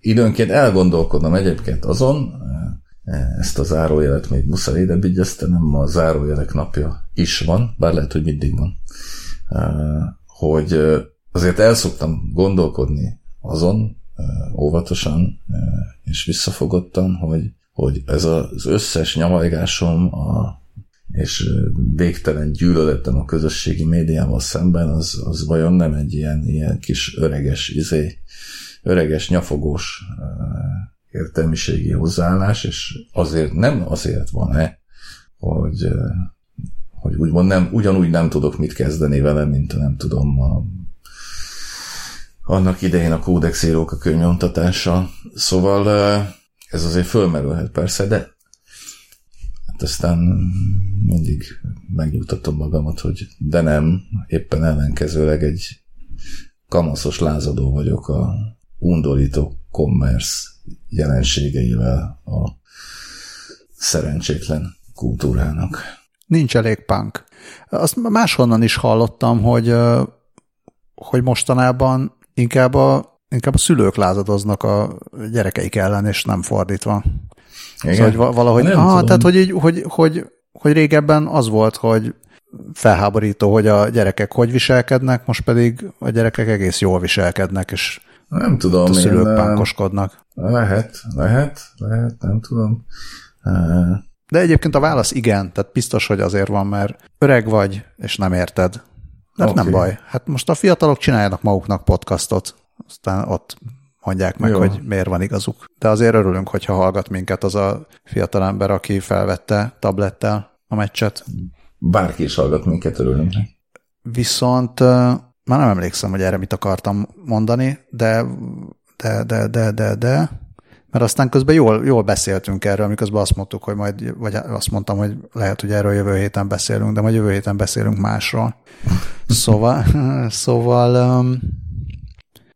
időnként elgondolkodom egyébként azon, ezt a zárójelet még muszáj ide vigyeztenem, ma a zárójelek napja is van, bár lehet, hogy mindig van, hogy azért el szoktam gondolkodni azon, óvatosan és visszafogottan, hogy, hogy ez az összes nyomajgásom a, és végtelen gyűlöletem a közösségi médiával szemben, az, az vajon nem egy ilyen, ilyen kis öreges, izé, öreges, nyafogós értelmiségi hozzáállás, és azért nem azért van-e, hogy, hogy úgymond nem, ugyanúgy nem tudok mit kezdeni vele, mint nem tudom, a annak idején a kódex írók a könyvnyomtatása. Szóval ez azért fölmerülhet persze, de hát aztán mindig megnyugtatom magamat, hogy de nem, éppen ellenkezőleg egy kamaszos lázadó vagyok a undorító commerce jelenségeivel a szerencsétlen kultúrának.
Nincs elég punk. Azt máshonnan is hallottam, hogy, hogy mostanában inkább a, inkább a szülők lázadoznak a gyerekeik ellen, és nem fordítva. Igen. Szóval, hogy valahogy, nem ah, tehát hogy, így, hogy, hogy, hogy régebben az volt, hogy felháborító, hogy a gyerekek hogy viselkednek, most pedig a gyerekek egész jól viselkednek, és
nem tudom,
a szülők én, pánkoskodnak.
Lehet, lehet, lehet, nem tudom.
De egyébként a válasz igen, tehát biztos, hogy azért van, mert öreg vagy, és nem érted. De okay. nem baj. Hát most a fiatalok csináljanak maguknak podcastot, aztán ott mondják meg, Jó. hogy miért van igazuk. De azért örülünk, hogyha hallgat minket az a fiatalember, aki felvette tablettel a meccset.
Bárki is hallgat minket, örülünk.
Viszont már nem emlékszem, hogy erre mit akartam mondani, de de, de, de, de, de mert aztán közben jól, jól beszéltünk erről, miközben azt mondtuk, hogy majd, vagy azt mondtam, hogy lehet, hogy erről jövő héten beszélünk, de majd jövő héten beszélünk másról. Szóval, szóval, um,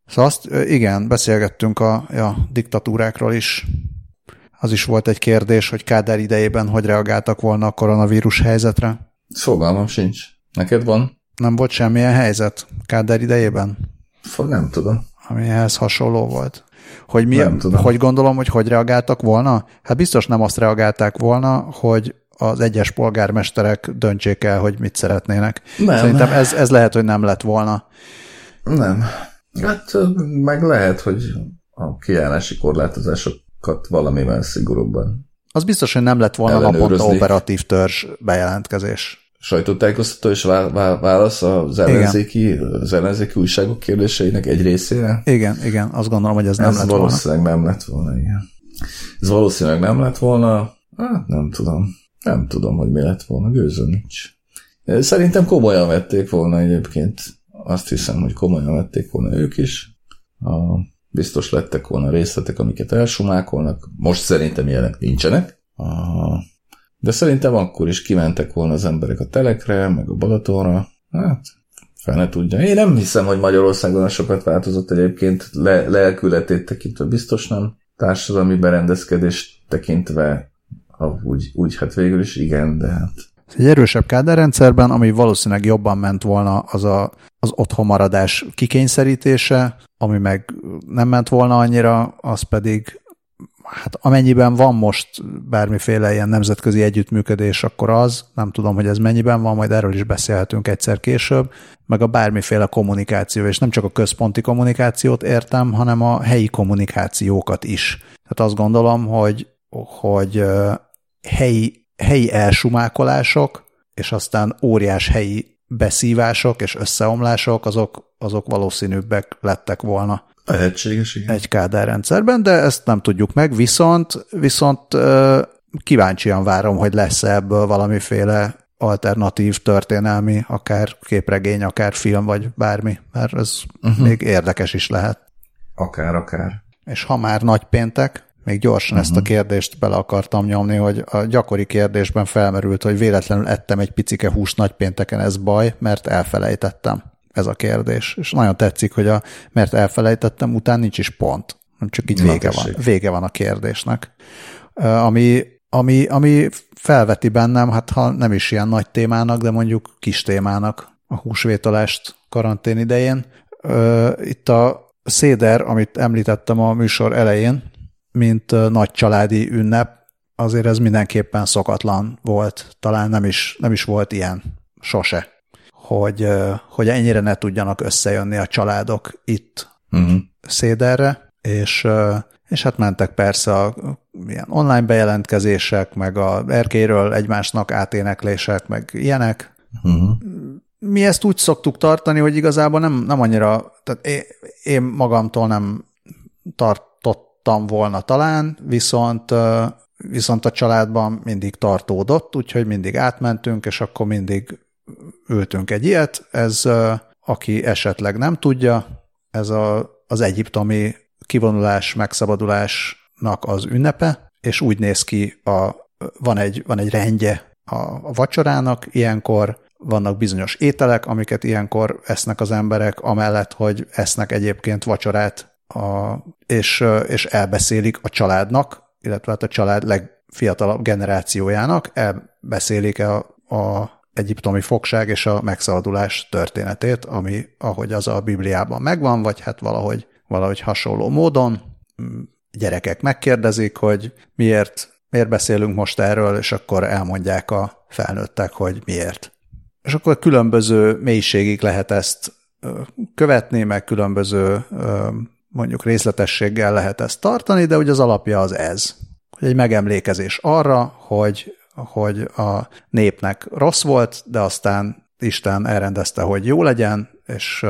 szóval azt, igen, beszélgettünk a, a diktatúrákról is. Az is volt egy kérdés, hogy Kádár idejében hogy reagáltak volna a koronavírus helyzetre.
Fogalmam sincs. Neked van?
Nem volt semmilyen helyzet Kádár idejében?
Nem tudom.
Ami ehhez hasonló volt. Hogy, mi, hogy gondolom, hogy hogy reagáltak volna? Hát biztos nem azt reagálták volna, hogy az egyes polgármesterek döntsék el, hogy mit szeretnének. Nem. Szerintem ez, ez lehet, hogy nem lett volna.
Nem. Hát meg lehet, hogy a kiállási korlátozásokat valamivel szigorúbban
Az biztos, hogy nem lett volna naponta operatív törzs bejelentkezés.
Sajtótájékoztató és válasz az ellenzéki, az ellenzéki újságok kérdéseinek egy részére?
Igen, igen, azt gondolom, hogy ez nem ez lett
valószínűleg volna. nem lett volna, igen. Ez valószínűleg nem lett volna, hát nem tudom. Nem tudom, hogy mi lett volna, gőzöm nincs. Szerintem komolyan vették volna egyébként. Azt hiszem, hogy komolyan vették volna ők is. A, biztos lettek volna részletek, amiket elsumákolnak. Most szerintem ilyenek nincsenek. A, de szerintem akkor is kimentek volna az emberek a telekre, meg a Balatonra. Hát, fel ne tudja. Én nem hiszem, hogy Magyarországon sokat változott egyébként, le, lelkületét tekintve biztos nem. Társadalmi berendezkedést tekintve úgy, úgy hát végül is igen, de hát
egy erősebb kádárrendszerben, ami valószínűleg jobban ment volna, az a, az otthonmaradás kikényszerítése, ami meg nem ment volna annyira, az pedig hát amennyiben van most bármiféle ilyen nemzetközi együttműködés, akkor az, nem tudom, hogy ez mennyiben van, majd erről is beszélhetünk egyszer később, meg a bármiféle kommunikáció, és nem csak a központi kommunikációt értem, hanem a helyi kommunikációkat is. Tehát azt gondolom, hogy, hogy helyi helyi elsumákolások, és aztán óriás helyi beszívások és összeomlások, azok, azok valószínűbbek lettek volna.
Lehetséges, igen.
Egy kádárrendszerben, de ezt nem tudjuk meg, viszont, viszont kíváncsian várom, hogy lesz ebből valamiféle alternatív történelmi, akár képregény, akár film, vagy bármi, mert ez uh-huh. még érdekes is lehet.
Akár, akár.
És ha már nagy péntek, még gyorsan uh-huh. ezt a mhm. kérdést bele akartam nyomni, hogy a gyakori kérdésben felmerült, hogy véletlenül ettem egy picike húst nagypénteken, ez baj, mert elfelejtettem. Ez a kérdés. És nagyon tetszik, hogy a mert elfelejtettem után nincs is pont. Csak így vége van, vége van a kérdésnek. Ami, ami, ami felveti bennem, hát ha nem is ilyen nagy témának, de mondjuk kis témának a húsvétolást karantén idején. Itt a széder, amit említettem a műsor elején, mint nagy családi ünnep, azért ez mindenképpen szokatlan volt. Talán nem is, nem is volt ilyen sose, hogy, hogy ennyire ne tudjanak összejönni a családok itt uh-huh. széderre, és, és hát mentek persze a ilyen online bejelentkezések, meg a erkéről egymásnak áténeklések, meg ilyenek. Uh-huh. Mi ezt úgy szoktuk tartani, hogy igazából nem, nem annyira, tehát én, én magamtól nem tart, tudtam volna talán, viszont, viszont a családban mindig tartódott, úgyhogy mindig átmentünk, és akkor mindig ültünk egy ilyet. Ez, aki esetleg nem tudja, ez a, az egyiptomi kivonulás, megszabadulásnak az ünnepe, és úgy néz ki, a, van, egy, van egy rendje a, a vacsorának, ilyenkor vannak bizonyos ételek, amiket ilyenkor esznek az emberek, amellett, hogy esznek egyébként vacsorát a, és, és elbeszélik a családnak, illetve hát a család legfiatalabb generációjának, elbeszélik a, a egyiptomi fogság és a megszabadulás történetét, ami ahogy az a Bibliában megvan, vagy hát valahogy, valahogy hasonló módon. Mm, gyerekek megkérdezik, hogy miért, miért beszélünk most erről, és akkor elmondják a felnőttek, hogy miért. És akkor különböző mélységig lehet ezt követni, meg különböző mondjuk részletességgel lehet ezt tartani, de ugye az alapja az ez, hogy egy megemlékezés arra, hogy, hogy a népnek rossz volt, de aztán Isten elrendezte, hogy jó legyen, és,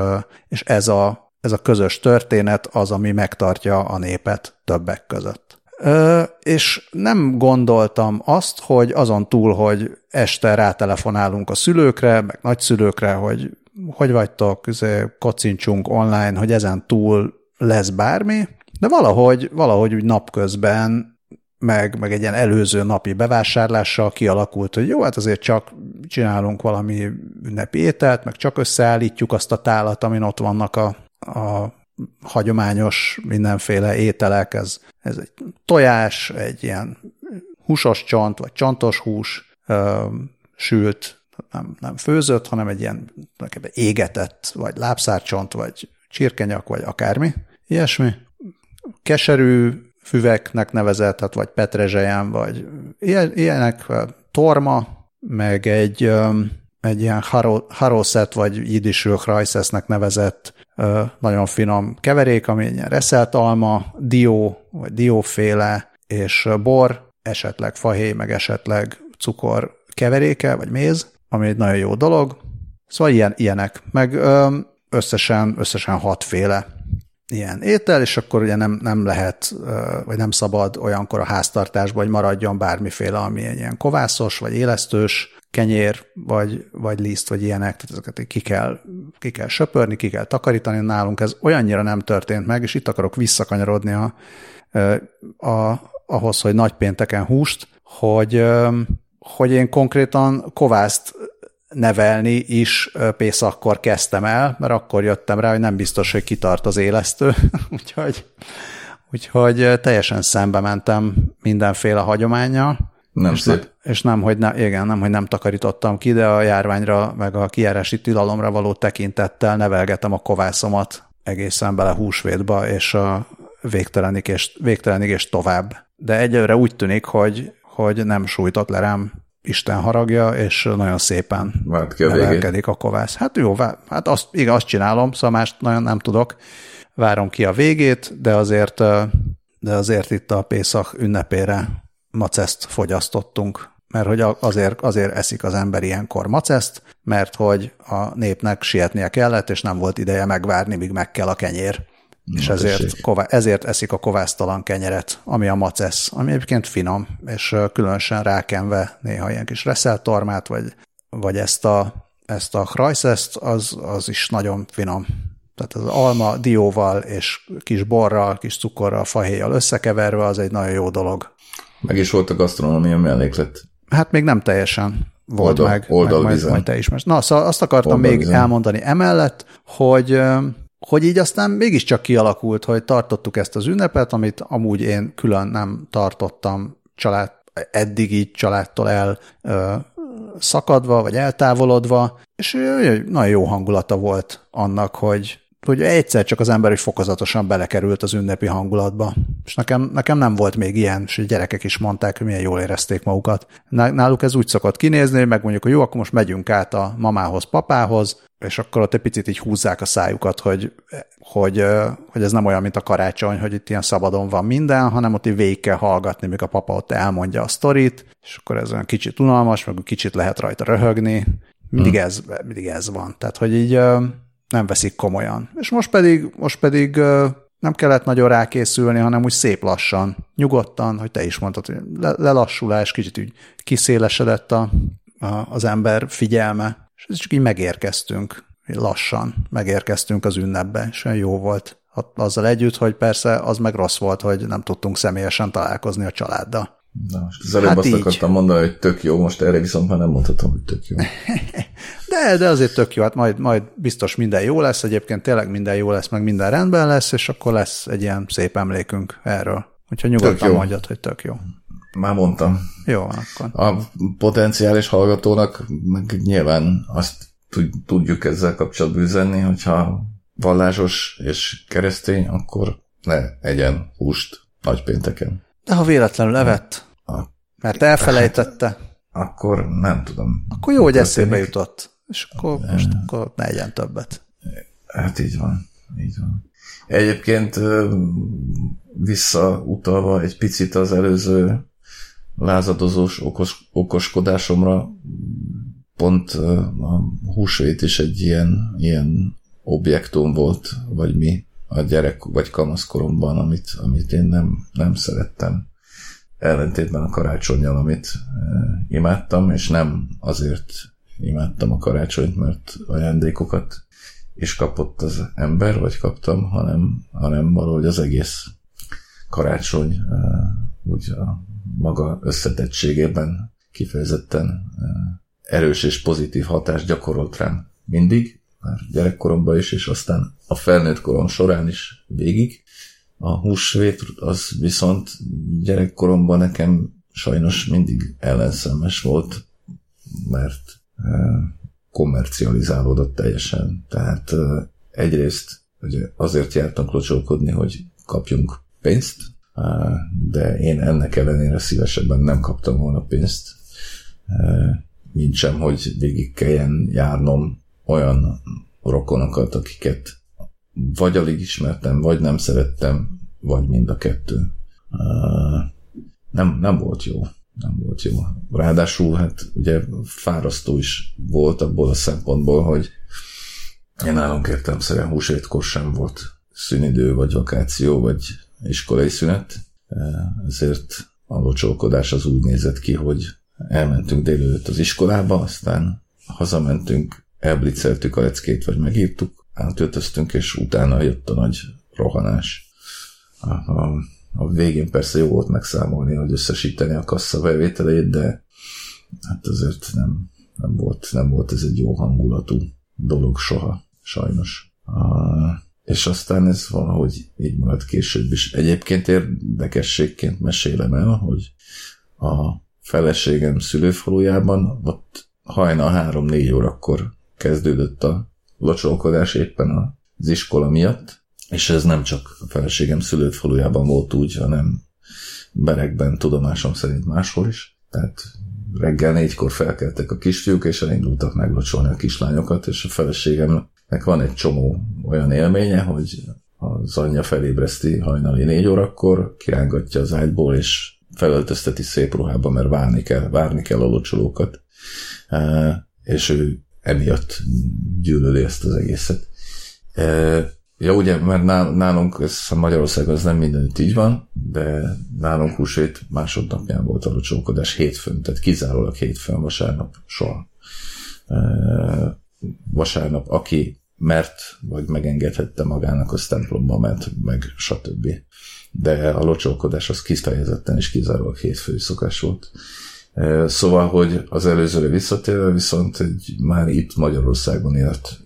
és ez, a, ez a közös történet az, ami megtartja a népet többek között. Ö, és nem gondoltam azt, hogy azon túl, hogy este rátelefonálunk a szülőkre, meg nagyszülőkre, hogy hogy vagytok, kocincsunk online, hogy ezen túl lesz bármi, de valahogy, valahogy úgy napközben meg, meg egy ilyen előző napi bevásárlással kialakult, hogy jó, hát azért csak csinálunk valami ünnepi ételt, meg csak összeállítjuk azt a tálat, amin ott vannak a, a hagyományos mindenféle ételek, ez, ez egy tojás, egy ilyen húsos csont, vagy csontos hús, ö, sült, nem, nem főzött, hanem egy ilyen égetett, vagy lábszárcsont, vagy csirkenyak, vagy akármi. Ilyesmi. Keserű füveknek nevezett, vagy petrezselyem, vagy ilyenek, torma, meg egy, egy ilyen haroszet, vagy jidisül rajszesznek nevezett nagyon finom keverék, ami ilyen reszelt alma, dió, vagy dióféle, és bor, esetleg fahéj, meg esetleg cukor keveréke, vagy méz, ami egy nagyon jó dolog. Szóval ilyen, ilyenek. Meg összesen, összesen hatféle ilyen étel, és akkor ugye nem, nem lehet, vagy nem szabad olyankor a háztartásban, hogy maradjon bármiféle, ami ilyen kovászos, vagy élesztős, kenyér, vagy, vagy liszt, vagy ilyenek, tehát ezeket ki kell, ki kell söpörni, ki kell takarítani. Nálunk, ez olyannyira nem történt meg, és itt akarok visszakanyarodni a, a, ahhoz, hogy nagypénteken húst, hogy, hogy én konkrétan kovászt nevelni is Pészakkor kezdtem el, mert akkor jöttem rá, hogy nem biztos, hogy kitart az élesztő, úgyhogy, úgyhogy teljesen szembe mentem mindenféle hagyományjal.
Nem
és
szép.
Ne, és nem, hogy ne, igen, nem, hogy nem takarítottam ki, de a járványra, meg a kijárási tilalomra való tekintettel nevelgetem a kovászomat egészen bele húsvétba, és a végtelenig és, végtelenig és tovább. De egyelőre úgy tűnik, hogy, hogy nem sújtott le rám Isten haragja, és nagyon szépen
Vált ki a
nevelkedik a kovász. Hát jó, hát azt, igen, azt csinálom, szóval mást nagyon nem tudok. Várom ki a végét, de azért, de azért itt a Pészak ünnepére maceszt fogyasztottunk, mert hogy azért, azért eszik az ember ilyenkor maceszt, mert hogy a népnek sietnie kellett, és nem volt ideje megvárni, míg meg kell a kenyér. És ezért, ková, ezért eszik a kovásztalan kenyeret, ami a macesz, ami egyébként finom, és különösen rákenve néha ilyen kis reszeltormát, vagy, vagy ezt a, ezt a krajszeszt, az, az is nagyon finom. Tehát az alma dióval és kis borral, kis cukorral, fahéjjal összekeverve, az egy nagyon jó dolog.
Meg is volt a gasztronómia melléklet.
Hát még nem teljesen volt
Oldal,
meg,
oldal
meg majd, majd te is. Na, szóval azt akartam
Oldal
még
vizen.
elmondani emellett, hogy hogy így aztán mégiscsak kialakult, hogy tartottuk ezt az ünnepet, amit amúgy én külön nem tartottam család, eddig így családtól el ö, szakadva, vagy eltávolodva, és nagyon jó hangulata volt annak, hogy hogy egyszer csak az ember is fokozatosan belekerült az ünnepi hangulatba. És nekem, nekem nem volt még ilyen, és a gyerekek is mondták, hogy milyen jól érezték magukat. Náluk ez úgy szokott kinézni, hogy megmondjuk, hogy jó, akkor most megyünk át a mamához, papához, és akkor ott egy picit így húzzák a szájukat, hogy, hogy, hogy ez nem olyan, mint a karácsony, hogy itt ilyen szabadon van minden, hanem ott így végig kell hallgatni, míg a papa ott elmondja a sztorit, és akkor ez olyan kicsit unalmas, meg kicsit lehet rajta röhögni. Mindig, hmm. ez, mindig ez van. Tehát, hogy így nem veszik komolyan. És most pedig, most pedig nem kellett nagyon rákészülni, hanem úgy szép lassan, nyugodtan, hogy te is mondtad, hogy lelassulás, kicsit úgy kiszélesedett a, a, az ember figyelme, és csak így megérkeztünk, lassan megérkeztünk az ünnepbe, és olyan jó volt. Azzal együtt, hogy persze az meg rossz volt, hogy nem tudtunk személyesen találkozni a családdal.
Na, most az előbb hát azt így. akartam mondani, hogy tök jó, most erre viszont már nem mondhatom, hogy tök jó.
de, de azért tök jó, hát majd, majd biztos minden jó lesz, egyébként tényleg minden jó lesz, meg minden rendben lesz, és akkor lesz egy ilyen szép emlékünk erről. Úgyhogy nyugodtan mondjad, hogy tök jó.
Már mondtam.
Jó akkor.
A potenciális hallgatónak meg nyilván azt tudjuk ezzel kapcsolatban üzenni, hogyha vallásos és keresztény, akkor ne egyen húst nagypénteken.
De ha véletlenül evett, a, mert elfelejtette,
akkor nem tudom.
Akkor jó, hogy eszébe jutott. És akkor most akkor ne egyen többet.
Hát így van. Így van. Egyébként visszautalva egy picit az előző lázadozós okos, okoskodásomra, pont a húsvét is egy ilyen, ilyen objektum volt, vagy mi, a gyerek vagy kamaszkoromban, amit, amit én nem, nem szerettem. Ellentétben a karácsonyjal, amit imádtam, és nem azért imádtam a karácsonyt, mert ajándékokat is kapott az ember, vagy kaptam, hanem, hanem valahogy az egész karácsony úgy a maga összetettségében kifejezetten e, erős és pozitív hatást gyakorolt rám mindig, már gyerekkoromban is, és aztán a felnőtt korom során is végig. A húsvét az viszont gyerekkoromban nekem sajnos mindig ellenszemes volt, mert kommercializálódott teljesen. Tehát egyrészt ugye azért jártam klocsolkodni, hogy kapjunk pénzt, de én ennek ellenére szívesebben nem kaptam volna pénzt, mint sem, hogy végig kelljen járnom olyan rokonokat, akiket vagy alig ismertem, vagy nem szerettem, vagy mind a kettő. nem, nem volt jó. Nem volt jó. Ráadásul hát ugye fárasztó is volt abból a szempontból, hogy én nálunk értelemszerűen húsvétkor sem volt szünidő, vagy vakáció, vagy iskolai szünet, ezért a locsolkodás az úgy nézett ki, hogy elmentünk délelőtt az iskolába, aztán hazamentünk, elbliceltük a leckét, vagy megírtuk, átöltöztünk, és utána jött a nagy rohanás. A, a, a végén persze jó volt megszámolni, hogy összesíteni a kassa bevételét, de hát azért nem, nem, volt, nem volt ez egy jó hangulatú dolog soha, sajnos. A, és aztán ez valahogy így maradt később is. Egyébként érdekességként mesélem el, hogy a feleségem szülőfalujában ott hajnal 3-4 órakor kezdődött a locsolkodás éppen az iskola miatt, és ez nem csak a feleségem szülőfalujában volt úgy, hanem berekben tudomásom szerint máshol is. Tehát reggel négykor felkeltek a kisfiúk, és elindultak meglocsolni a kislányokat, és a feleségemnek van egy csomó olyan élménye, hogy az anyja felébreszti hajnali négy órakor, kirángatja az ágyból, és felöltözteti szép ruhába, mert várni kell, várni kell a locsolókat. És ő emiatt gyűlöli ezt az egészet. Ja, ugye, mert nálunk, Magyarországon ez nem mindenütt így van, de nálunk húsvét másodnapján volt a locsókodás hétfőn, tehát kizárólag hétfőn, vasárnap soha. Vasárnap, aki mert, vagy megengedhette magának, az templomba ment, meg stb. De a locsolkodás az kifejezetten is kizárólag hétfői szokás volt. Szóval, hogy az előzőre visszatérve viszont egy már itt Magyarországon ért,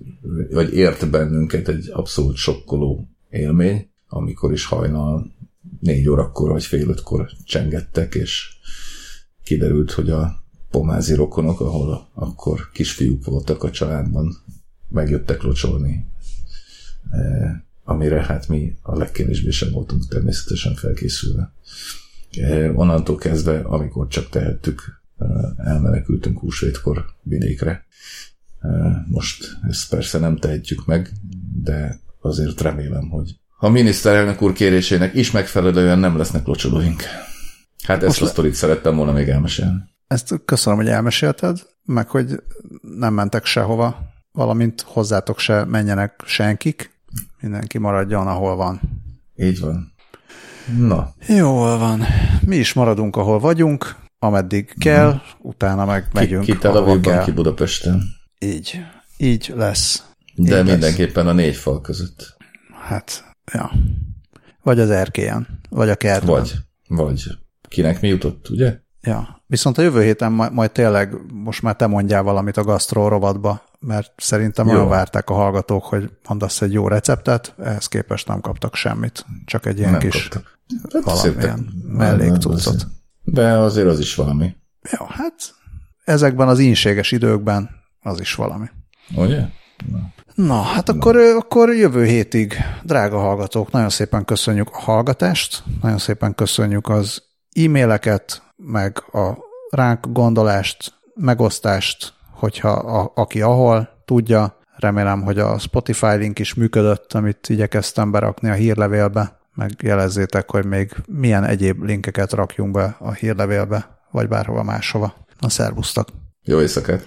vagy ért bennünket egy abszolút sokkoló élmény, amikor is hajnal négy órakor vagy fél ötkor csengettek, és kiderült, hogy a pomázi rokonok, ahol akkor kisfiúk voltak a családban, megjöttek locsolni, amire hát mi a legkevésbé sem voltunk természetesen felkészülve. Eh, onnantól kezdve, amikor csak tehettük, eh, elmenekültünk húsvétkor vidékre. Most ezt persze nem tehetjük meg, de azért remélem, hogy a miniszterelnök úr kérésének is megfelelően nem lesznek locsolóink. Hát ezt Most a sztorit szerettem volna még elmesélni.
Ezt köszönöm, hogy elmesélted, meg hogy nem mentek sehova, valamint hozzátok se menjenek senkik, mindenki maradjon, ahol van.
Így van. Na.
Jól van. Mi is maradunk, ahol vagyunk, ameddig kell, Na. utána meg megyünk,
ki, ki Tel kell. ki Budapesten.
Így. Így lesz.
De Így mindenképpen lesz. a négy fal között.
Hát, ja. Vagy az erkélyen, vagy a kertben.
Vagy, vagy. Kinek mi jutott, ugye?
Ja. Viszont a jövő héten majd, majd tényleg most már te mondjál valamit a gasztró rovatba, mert szerintem jó. olyan várták a hallgatók, hogy mondasz egy jó receptet, ehhez képest nem kaptak semmit. Csak egy ilyen nem kis kaptak. Hát valamilyen mellékcuccot.
De azért az is valami.
Jó, hát ezekben az ínséges időkben az is valami.
Ugye?
Na. Na, hát Na. Akkor, akkor jövő hétig, drága hallgatók, nagyon szépen köszönjük a hallgatást, nagyon szépen köszönjük az e-maileket, meg a ránk gondolást, megosztást, hogyha a, aki ahol tudja, remélem, hogy a Spotify link is működött, amit igyekeztem berakni a hírlevélbe, meg jelezzétek, hogy még milyen egyéb linkeket rakjunk be a hírlevélbe, vagy bárhova máshova. Na, szervusztok!
Jó éjszakát!